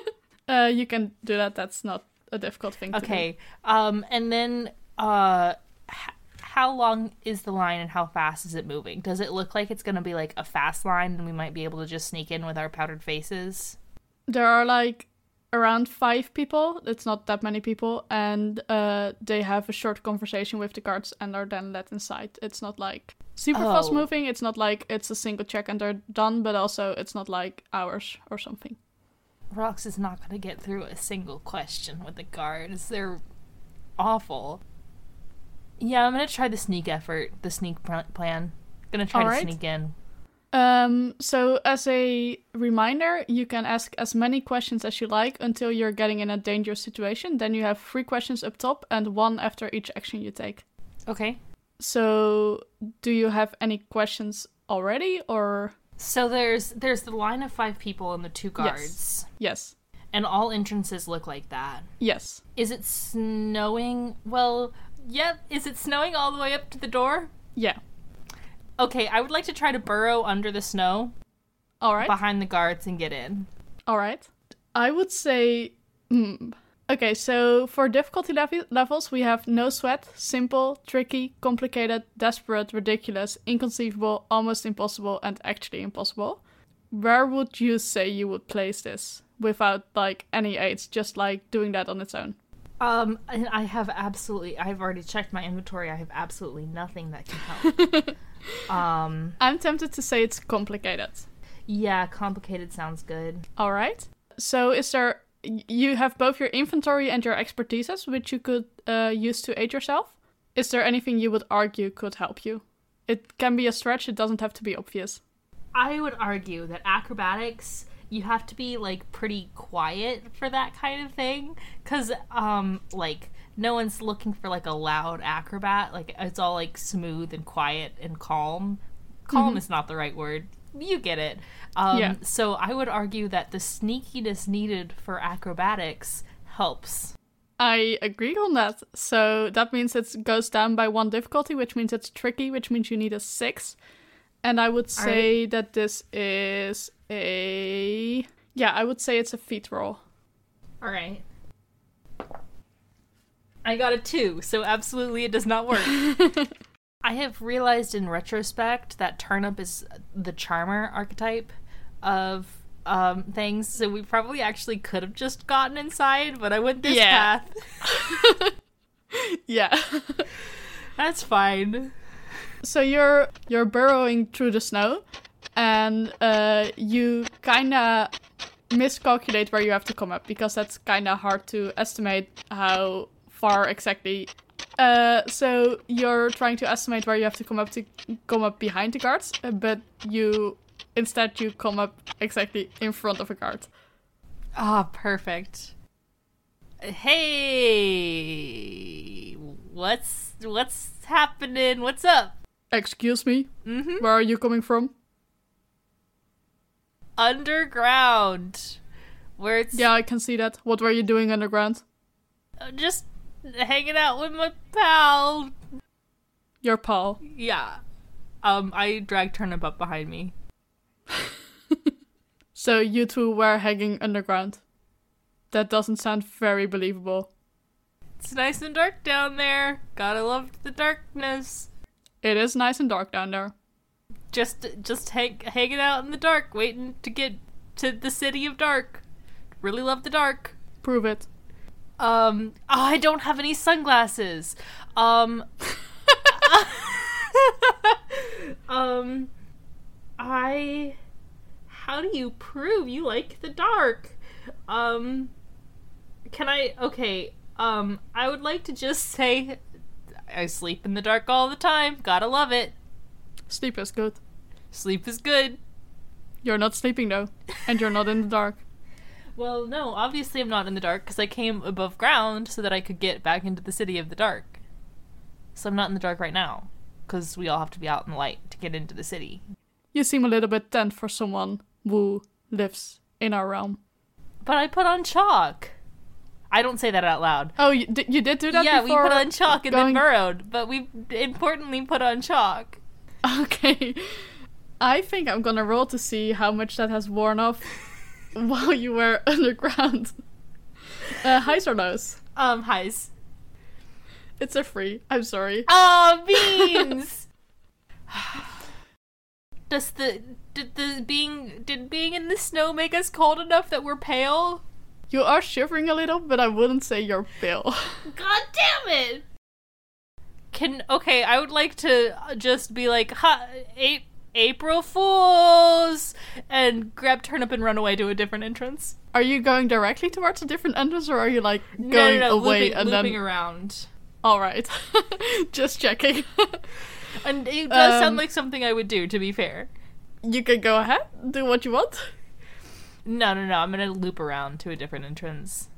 uh, you can do that. That's not a difficult thing to do. Okay. Um, and then, uh, h- how long is the line and how fast is it moving? Does it look like it's gonna be like a fast line, and we might be able to just sneak in with our powdered faces? There are like around five people. It's not that many people, and uh, they have a short conversation with the guards and are then let inside. It's not like super fast Oh. moving. It's not like it's a single check and they're done, but also it's not like hours or something. Rox is not gonna get through a single question with the guards. They're awful. Yeah, I'm gonna try the sneak effort, the sneak plan. Gonna try Alright. to sneak in. Um, so as a reminder, you can ask as many questions as you like until you're getting in a dangerous situation. Then you have three questions up top and one after each action you take. Okay. So, do you have any questions already or So there's there's the line of five people and the two guards, yes. yes. and all entrances look like that. Yes. Is it snowing? Well, yeah. Is it snowing all the way up to the door? Yeah. Okay, I would like to try to burrow under the snow All right. behind the guards and get in. All right. I would say hmm. Okay, so for difficulty lev- levels, we have no sweat, simple, tricky, complicated, desperate, ridiculous, inconceivable, almost impossible, and actually impossible. Where would you say you would place this without like any aids, just like doing that on its own? Um, and I have absolutely. I've already checked my inventory. I have absolutely nothing that can help. um, I'm tempted to say it's complicated. yeah, complicated sounds good. All right. So is there you have both your inventory and your expertises which you could uh, use to aid yourself? Is there anything you would argue could help you? It can be a stretch, it doesn't have to be obvious. I would argue that acrobatics you have to be like pretty quiet for that kind of thing cuz um like no one's looking for like a loud acrobat like it's all like smooth and quiet and calm. Calm is not the right word. You get it. Um Yeah. so I would argue that the sneakiness needed for acrobatics helps. I agree on that. So that means it goes down by one difficulty, which means it's tricky, which means you need a six. And I would say that this is a yeah, I would say it's a feat roll. All right. I got a 2, so absolutely it does not work. I have realized in retrospect that turnip is the charmer archetype of um, things, so we probably actually could have just gotten inside, but I went this Yeah. path. Yeah. That's fine. so you're you're burrowing through the snow, and uh, you kind of miscalculate where you have to come up because that's kind of hard to estimate how far exactly. Uh, so you're trying to estimate where you have to come up to come up behind the guards, uh, but you instead you come up exactly in front of a guard. Ah, perfect. Hey, what's what's happening? What's up? Excuse me, Mm-hmm. where are you coming from? Underground, where it's Yeah, I can see that. What were you doing underground? uh, just hanging out with my pal. Your pal. Yeah. Um, I dragged Turnip up behind me. So you two were hanging underground. That doesn't sound very believable. It's nice and dark down there. Gotta love the darkness. It is nice and dark down there. Just, just hang, hanging out in the dark, waiting to get to the city of dark. Really love the dark. Prove it. Um, oh, I don't have any sunglasses. Um, um, I. How do you prove you like the dark? Um, can I? Okay. Um, I would like to just say, I sleep in the dark all the time. Gotta love it. Sleep is good. Sleep is good. You're not sleeping though, and you're not in the dark. Well, no, obviously I'm not in the dark because I came above ground so that I could get back into the city of the dark. So I'm not in the dark right now because we all have to be out in the light to get into the city. You seem a little bit tense for someone who lives in our realm. But I put on chalk. I don't say that out loud. Oh, you, di- you did do that before? yeah, we put on chalk and going- then burrowed, but we importantly put on chalk. Okay. I think I'm gonna roll to see how much that has worn off while you were underground. Uh, highs or lows? Um, highs. It's a free. I'm sorry. Oh, beans! Does the did the being did being in the snow make us cold enough that we're pale? You are shivering a little, but I wouldn't say you're pale. God damn it! Can okay, I would like to just be like, ha, a- April Fools, and grab Turnip and run away to a different entrance. Are you going directly towards a different entrance, or are you like No, going no, no, away looping, and looping then? around. All right, just checking. And it does Um, sound like something I would do. To be fair, you can go ahead, do what you want. no, no, no. I'm gonna loop around to a different entrance,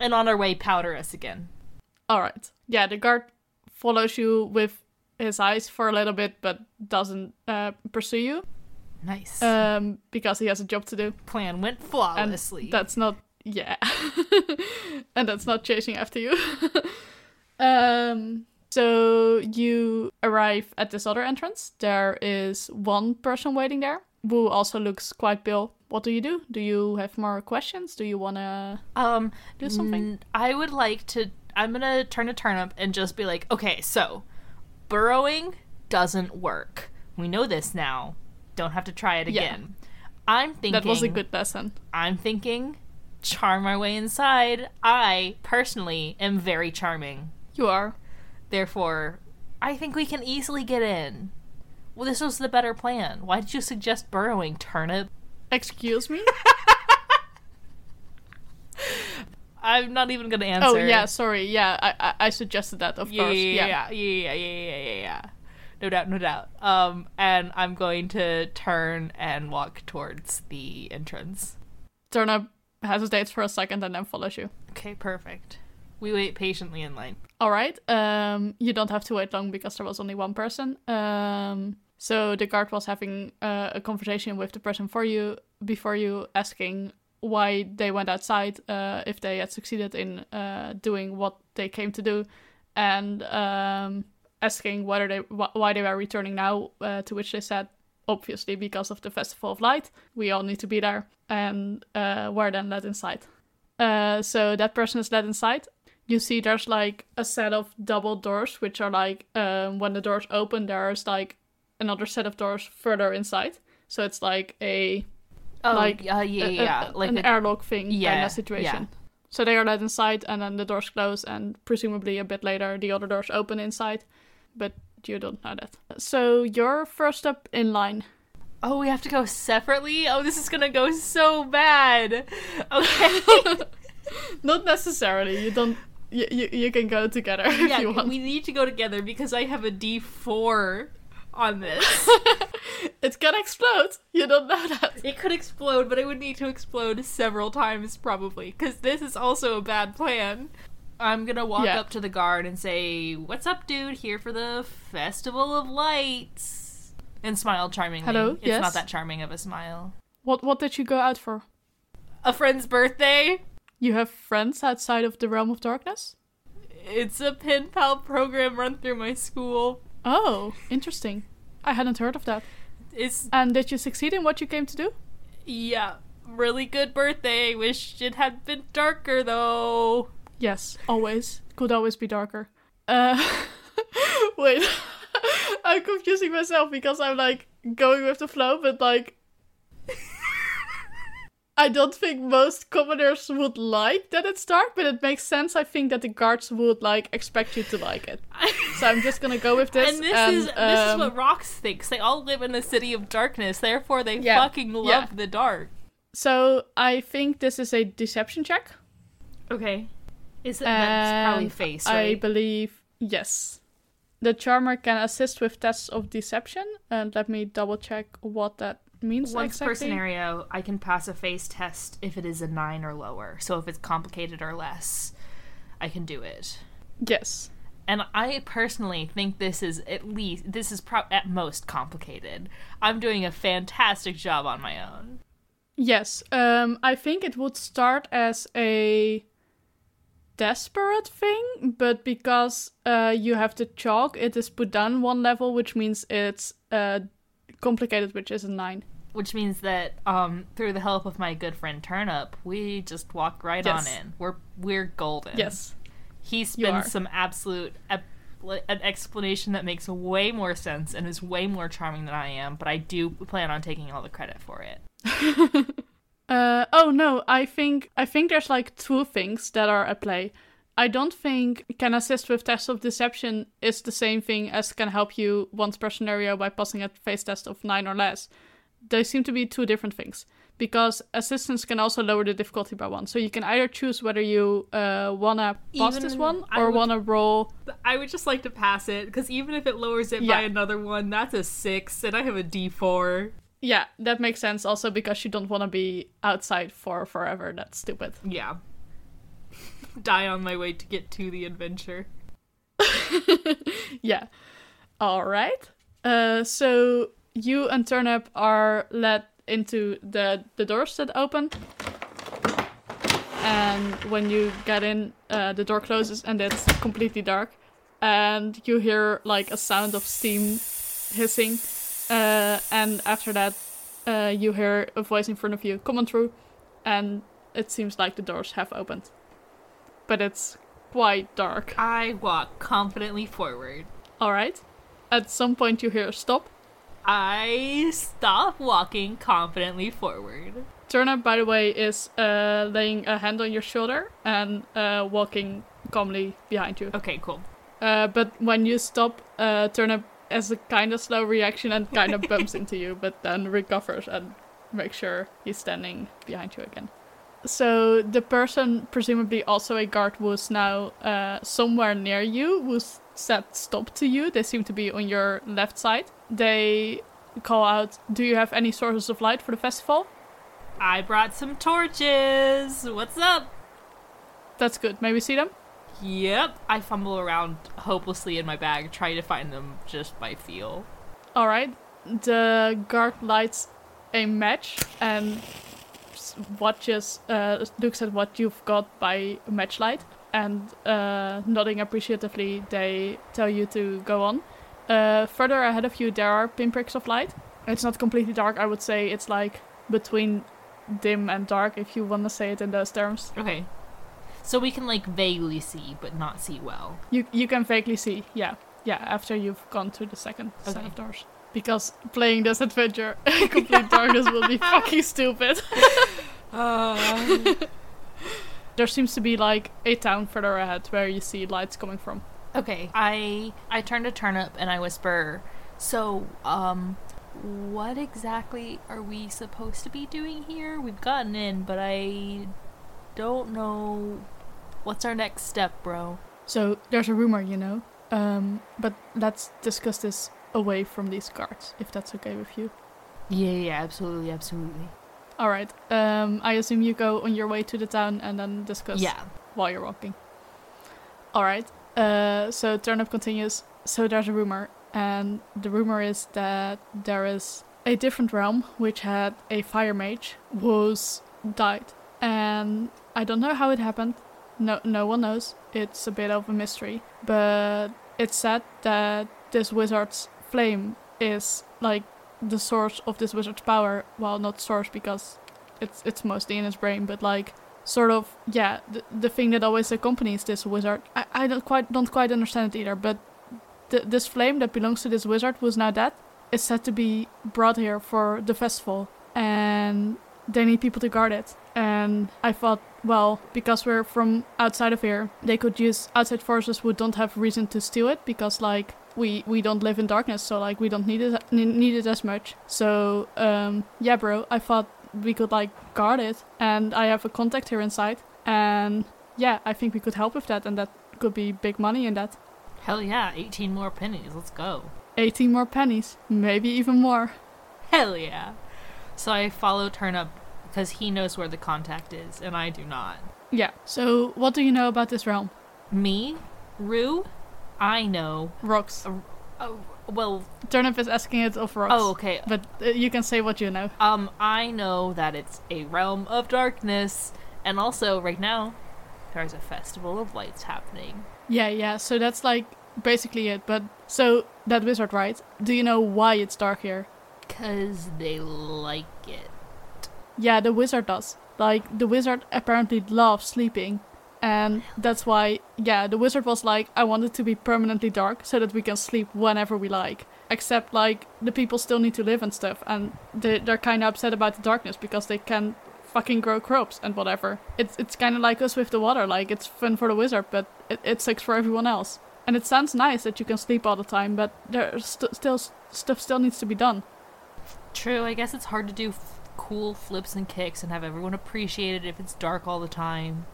and on our way, powder us again. All right. Yeah, the guard follows you with his eyes for a little bit, but doesn't uh, pursue you Nice. um, because he has a job to do. Plan went And flawlessly. that's not yeah, and that's not chasing after you. um. So you arrive at this other entrance. There is one person waiting there who also looks quite pale. What do you do? Do you have more questions? Do you wanna? Um, Do something. I would like to. I'm gonna turn a turnip and just be like, okay, so burrowing doesn't work. We know this now. Don't have to try it again. Yeah. I'm thinking That was a good lesson. I'm thinking charm our way inside. I personally am very charming. You are. Therefore, I think we can easily get in. Well, this was the better plan. Why did you suggest burrowing, turnip? Excuse me. I'm not even gonna answer. oh yeah, sorry. Yeah, I I, I suggested that. Of yeah, course. yeah, yeah, yeah, yeah, yeah, yeah, yeah. No doubt, no doubt. Um, and I'm going to turn and walk towards the entrance. Turnip hesitates for a second and then follows you. Okay, perfect. We wait patiently in line. All right. Um, you don't have to wait long because there was only one person. Um, so the guard was having uh, a conversation with the person for you before you, asking why they went outside, uh, if they had succeeded in uh, doing what they came to do, and um, asking whether they wh- why they were returning now. Uh, to which they said, obviously because of the festival of light, we all need to be there, and uh, were then let inside. Uh, so that person is let inside. you see there's like a set of double doors, which are like um, when the doors open, there's like another set of doors further inside. So it's like a Oh, like uh, yeah, a- yeah, a- like an a- airlock thing kind Yeah, of situation. yeah. So they are let inside, and then the doors close, and presumably a bit later the other doors open inside, but you don't know that. So you're first up in line. Oh, we have to go separately. Oh, this is gonna go so bad. Okay. Not necessarily. You don't. You, you, you can go together if yeah, you want. we need to go together because I have a D four on this. it's gonna explode. You don't know that. it could explode, but it would need to explode several times probably because this is also a bad plan. I'm gonna walk Yeah. up to the guard and say, "What's up, dude? Here for the Festival of Lights." And smile charmingly. Hello? It's Yes? not that charming of a smile. What What did you go out for? A friend's birthday. You have friends outside of the realm of darkness? It's a pen pal program run through my school. Oh, interesting. I hadn't heard of that. It's And did you succeed in what you came to do? yeah, really good birthday. Wish it had been darker though. Yes, always. Could always be darker. Uh, wait. I'm confusing myself because I'm like going with the flow, but like. I don't think most commoners would like that it's dark, but it makes sense. I think that the guards would like expect you to like it. So I'm just gonna go with this. and this and, is this is um, what Rocks thinks. They all live in a city of darkness, therefore they Yeah, fucking love yeah. the dark. So I think this is a deception check. Okay. Is it that's probably face, I believe yes. The charmer can assist with tests of deception, and let me double check what that means Once per scenario, I can pass a face test if it is a nine or lower. So if it's complicated or less, I can do it. Yes. And I personally think this is at least this is pro- at most complicated. I'm doing a fantastic job on my own. Yes. Um, I think it would start as a desperate thing, but because uh, you have the chalk, it is put down one level, which means it's uh, complicated, which is a nine. Which means that um, through the help of my good friend Turnip, we just walk right Yes. on in. We're we're golden. Yes. He spins some absolute ep- an explanation that makes way more sense and is way more charming than I am, but I do plan on taking all the credit for it. Uh, oh no, I think I think there's like two things that are at play. I don't think can assist with test of deception is the same thing as can help you once per scenario by passing a face test of nine or less. They seem to be two different things because assistance can also lower the difficulty by one. So you can either choose whether you uh, wanna pass this one or would- wanna roll. I would just like to pass it because even if it lowers it Yeah. by another one, that's a six, and I have a D four. Yeah, that makes sense. Also because you don't want to be outside for forever. That's stupid. Yeah. Die on my way to get to the adventure. yeah. All right. Uh, so you and Turnip are led into the the doors that open, and when you get in, uh, the door closes and it's completely dark, and you hear like a sound of steam hissing, uh, and after that, uh, you hear a voice in front of you, "Come on through," and it seems like the doors have opened, but it's quite dark. I walk confidently forward. All right. At some point, you hear a stop. I stop walking confidently forward. Turnip, by the way, is uh, laying a hand on your shoulder and uh, walking calmly behind you. Okay, cool. Uh, but when you stop, uh, Turnip has a kind of slow reaction and kind of bumps into you, but then recovers and makes sure he's standing behind you again. So the person, presumably also a guard, was now uh, somewhere near you, who's said stop to you. They seem to be on your left side. They call out, "Do you have any sources of light for the festival?" I brought some torches. What's up? That's good. May we see them? Yep. I fumble around hopelessly in my bag, trying to find them just by feel. All right. The guard lights a match and watches, uh, looks at what you've got by matchlight, and uh, nodding appreciatively, they tell you to go on. Uh, further ahead of you, there are pinpricks of light. It's not completely dark. I would say it's like between dim and dark, if you want to say it in those terms. Okay. So we can like vaguely see, but not see well. You you can vaguely see, yeah, yeah. After you've gone to the second set of doors, because playing this adventure in complete darkness will be fucking stupid. There seems to be like a town further ahead where you see lights coming from. Okay. I I turn to Turnip and I whisper, "So, um what exactly are we supposed to be doing here? We've gotten in, but I don't know what's our next step, bro." So there's a rumor, you know. Um, but let's discuss this away from these guards, if that's okay with you. Yeah, yeah, absolutely, absolutely. All right. Um, I assume you go on your way to the town and then discuss Yeah. while you're walking. All right. Uh, so Turnip continues. So there's a rumor, and the rumor is that there is a different realm which had a fire mage who's died, and I don't know how it happened. No, no one knows. It's a bit of a mystery, but it's said that this wizard's flame is like the source of this wizard's power. Well, not source because it's it's mostly in his brain, but like sort of yeah the, the thing that always accompanies this wizard. I, I don't quite don't quite understand it either but th- this flame that belongs to this wizard who's now dead is said to be brought here for the festival and they need people to guard it. And i thought well because we're from outside of here they could use outside forces who don't have reason to steal it because like we we don't live in darkness so like we don't need it need it as much. So um yeah bro i thought we could like guard it and i have a contact here inside and yeah i think we could help with that and that could be big money in that Hell yeah, 18 more pennies. Let's go. 18 more pennies maybe even more Hell yeah. So I follow Turnip because he knows where the contact is and I do not. yeah so what do you know about this realm Me? Roux? I know. rocks Oh, well, turnip is asking it of rocks oh, okay. but uh, you can say what you know Um, I know that it's a realm of darkness, and also right now, there's a festival of lights happening. yeah yeah so that's like basically it but so that wizard right do you know why it's dark here Cause they like it. Yeah, the wizard does. Like, the wizard apparently loves sleeping. And that's why, yeah, the wizard was like, I want it to be permanently dark so that we can sleep whenever we like. Except, like, the people still need to live and stuff. And they, they're kind of upset about the darkness because they can fucking grow crops and whatever. It's, it's kind of like us with the water. Like, it's fun for the wizard, but it, it sucks for everyone else. And it sounds nice that you can sleep all the time, but there's st- still stuff still needs to be done. True, I guess it's hard to do f- cool flips and kicks and have everyone appreciate it if it's dark all the time.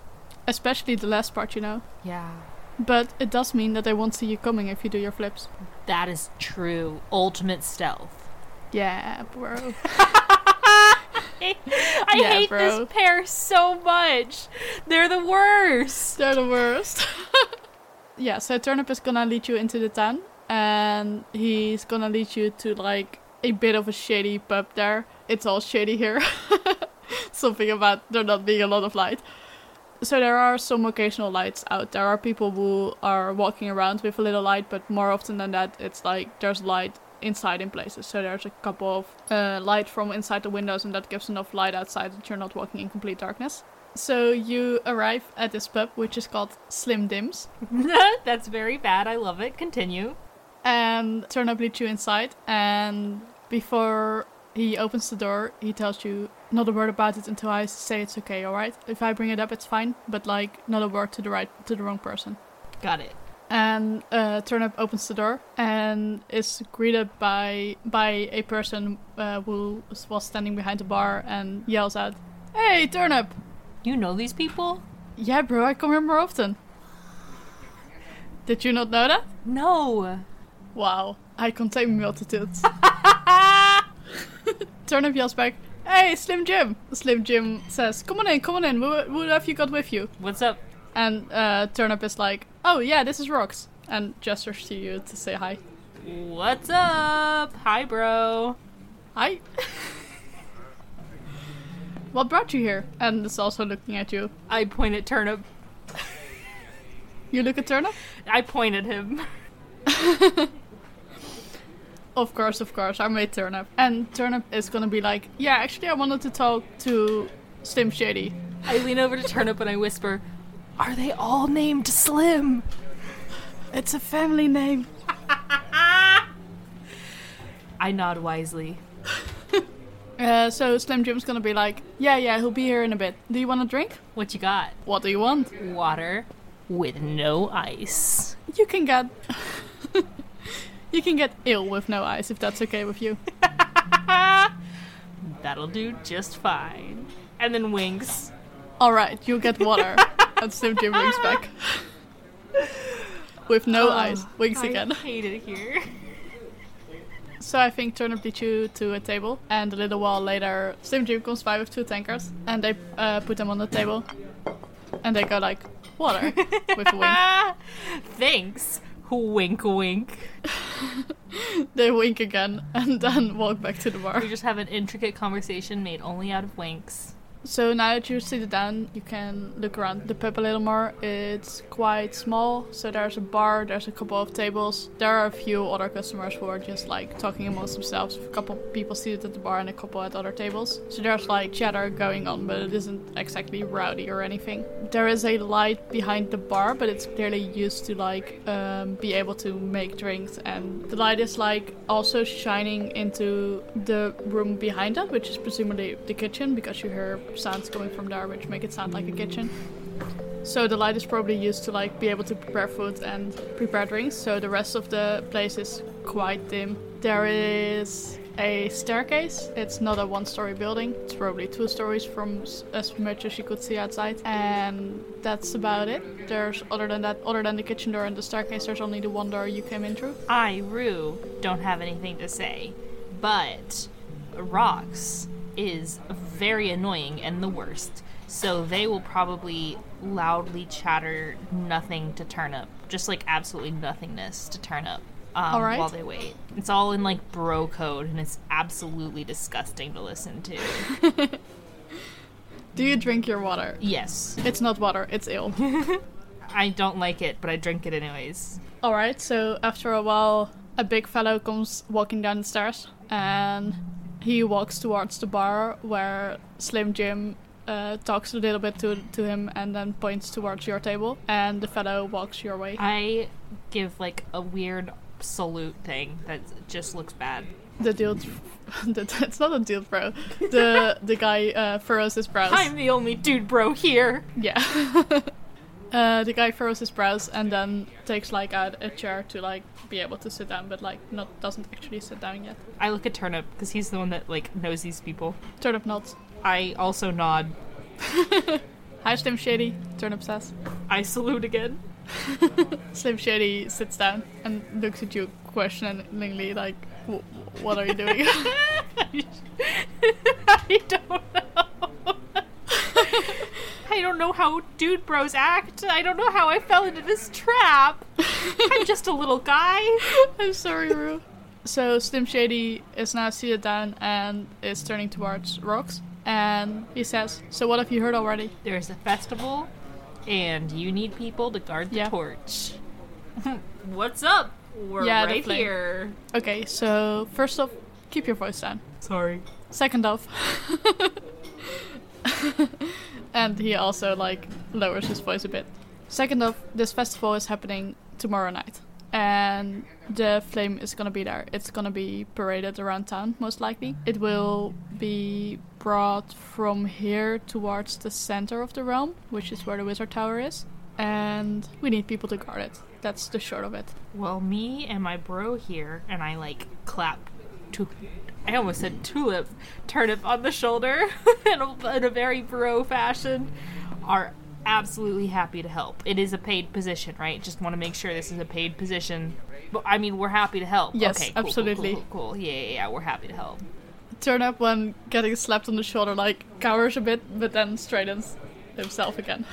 Especially the last part, you know. Yeah. But it does mean that they won't see you coming if you do your flips. That is true. Ultimate stealth. Yeah, bro. I Yeah, hate bro. this pair so much. They're the worst. They're the worst. yeah, so Turnip is gonna lead you into the town, and he's gonna lead you to like a bit of a shady pub there. It's all shady here. Something about there not being a lot of light. So there are some occasional lights out. There are people who are walking around with a little light, but more often than that, it's like there's light inside in places. So there's a couple of uh, light from inside the windows, and that gives enough light outside that you're not walking in complete darkness. So you arrive at this pub, which is called Slim Dims, That's very bad. I love it. Continue. and Turnip leads you inside. And before he opens the door, he tells you not a word about it until I say it's okay. All right? If I bring it up, it's fine, but like not a word to the right to the wrong person. Got it. And uh, Turnip opens the door and is greeted by by a person uh, who was standing behind the bar and yells out, "Hey, Turnip! You know these people? Yeah, bro, I come here more often." Did you not know that? No. Wow, I contain multitudes. Turnip yells back, Hey, Slim Jim! Slim Jim says, Come on in, come on in, what, who have you got with you? What's up? And uh, Turnip is like, Oh, yeah, this is Rocks. And gestures to you to say hi. What's up? Hi, bro. Hi. what brought you here? And is also looking at you. I point at Turnip. You look at Turnip? I point at him. Of course, of course, I made Turnip. And Turnip is gonna be like, Yeah, actually, I wanted to talk to Slim Shady. I lean over to Turnip and I whisper, Are they all named Slim? It's a family name. I nod wisely. Uh, so Slim Jim's gonna be like, yeah, yeah, he'll be here in a bit. Do you want a drink? What you got? What do you want? Water with no ice. You can get. you can get ill with no eyes if that's okay with you. That'll do just fine. And then winks. All right, you get water. and Jim winks back. with no Oh, ice. Winks I again. I hate it here. So I think Turnip leads you to a table, and a little while later, Slim Jim comes by with two tankers, and they uh, put them on the table, and they go like, water, with a wink. Thanks. Wink, wink. They wink again, and then walk back to the bar. We just have an intricate conversation made only out of winks. So now that you're seated down, you can look around the pub a little more. It's quite small, so there's a bar, there's a couple of tables. There are a few other customers who are just like talking amongst themselves. A couple people seated at the bar and a couple at other tables. So there's like chatter going on, but it isn't exactly rowdy or anything. There is a light behind the bar, but it's clearly used to like um, be able to make drinks, and the light is like also shining into the room behind it, which is presumably the kitchen because you hear sounds coming from there which make it sound like a kitchen. So the light is probably used to like be able to prepare food and prepare drinks. So the rest of the place is quite dim. There is a staircase. It's not a one-story building. It's probably two stories from as much as you could see outside, and that's about it. There's other than that, other than the kitchen door and the staircase, there's only the one door you came in through. I, Roux, don't have anything to say, but Rocks is very annoying and the worst. So they will probably loudly chatter nothing to Turnip, just like absolutely nothingness to Turnip um, All right. while they wait. It's all in like bro code, and it's absolutely disgusting to listen to. Do you drink your water? yes, It's not water, it's ale. I don't like it, but I drink it anyways. Alright, so after a while, a big fellow comes walking down the stairs and he walks towards the bar where Slim Jim uh, talks a little bit to, to him and then points towards your table. And the fellow walks your way. I give like a weird salute thing that just looks bad. The dude, the, it's not a dude, bro. The the guy uh, furrows his brows. I'm the only dude bro here. Yeah. uh, the guy furrows his brows and then takes like out a chair to like be able to sit down, but like not doesn't actually sit down yet. I look at Turnip because he's the one that like knows these people. Turnip nods. I also nod. Hi, Slim Shady. Turnip says. I salute again. Slim Shady sits down and looks at you questioningly, like, "Wh- "What are you doing?" I don't know. I don't know how dude bros act. I don't know how I fell into this trap. I'm just a little guy. I'm sorry, Roux. So Slim Shady is now seated down and is turning towards Rocks, and he says, "So what have you heard already?" There's a festival, and you need people to guard the Yeah. torch. What's up? We're Yeah, right flame. here. Okay, so first off, keep your voice down. Sorry. Second off, and he also like lowers his voice a bit. Second off, this festival is happening tomorrow night, and the flame is gonna be there. It's gonna be paraded around town, most likely. It will be brought from here towards the center of the realm, which is where the wizard tower is, and we need people to guard it. That's the short of it. Well, me and my bro here, and I like clap to. I almost said tulip, turnip on the shoulder in, a, in a very bro fashion, are absolutely happy to help. It is a paid position, right? Just want to make sure this is a paid position. But I mean, we're happy to help. Yes, okay, cool, absolutely. Cool, cool, cool. Yeah, yeah, yeah, we're happy to help. Turnip when getting slapped on the shoulder, like cowers a bit, but then straightens himself again.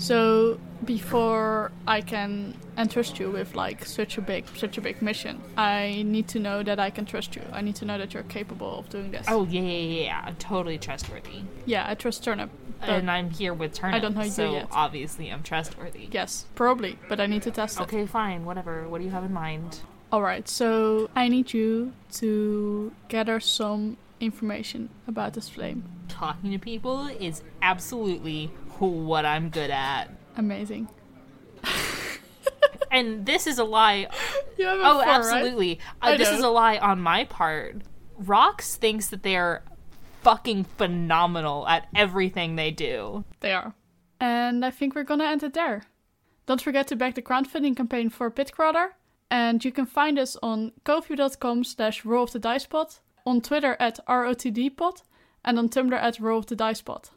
So before I can entrust you with like such a big, such a big mission, I need to know that I can trust you. I need to know that you're capable of doing this. Oh yeah, yeah, yeah. I'm totally trustworthy, yeah, I trust Turnip. And I'm here with turnip. I don't know you so yet. obviously I'm trustworthy. yes, probably, but I need to test it. Okay, fine, whatever. What do you have in mind? All right, so I need you to gather some information about this flame. talking to people is absolutely what I'm good at. Amazing. And this is a lie. You have Oh, four, right? absolutely. I Uh, this know. is a lie on my part. Rocks thinks that they're fucking phenomenal at everything they do. They are. And I think we're gonna end it there. Don't forget to back the crowdfunding campaign for PITCRAWLER. And you can find us on ko-fi.com slash roll of the dicepod, on Twitter at ROTDpod, and on Tumblr at roll of the dicepod.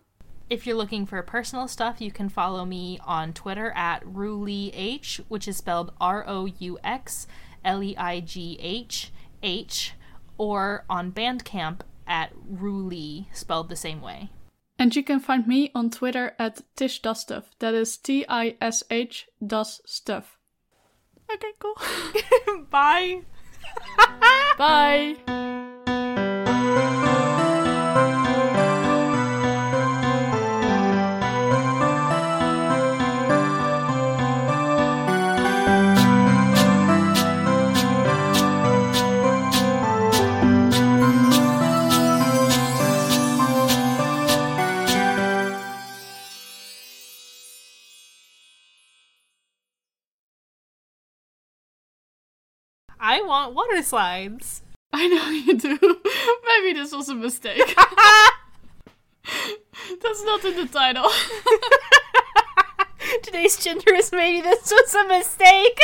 If you're looking for personal stuff, you can follow me on Twitter at RouxLeighH, which is spelled R O U X L E I G H H, or on Bandcamp at RouxLeigh, spelled the same way. And you can find me on Twitter at Tish Does Stuff. That is T I S H does stuff. Okay, cool. Bye. Bye. I want water slides. I know you do. Maybe this was a mistake. That's not in the title. Today's gender is maybe this was a mistake.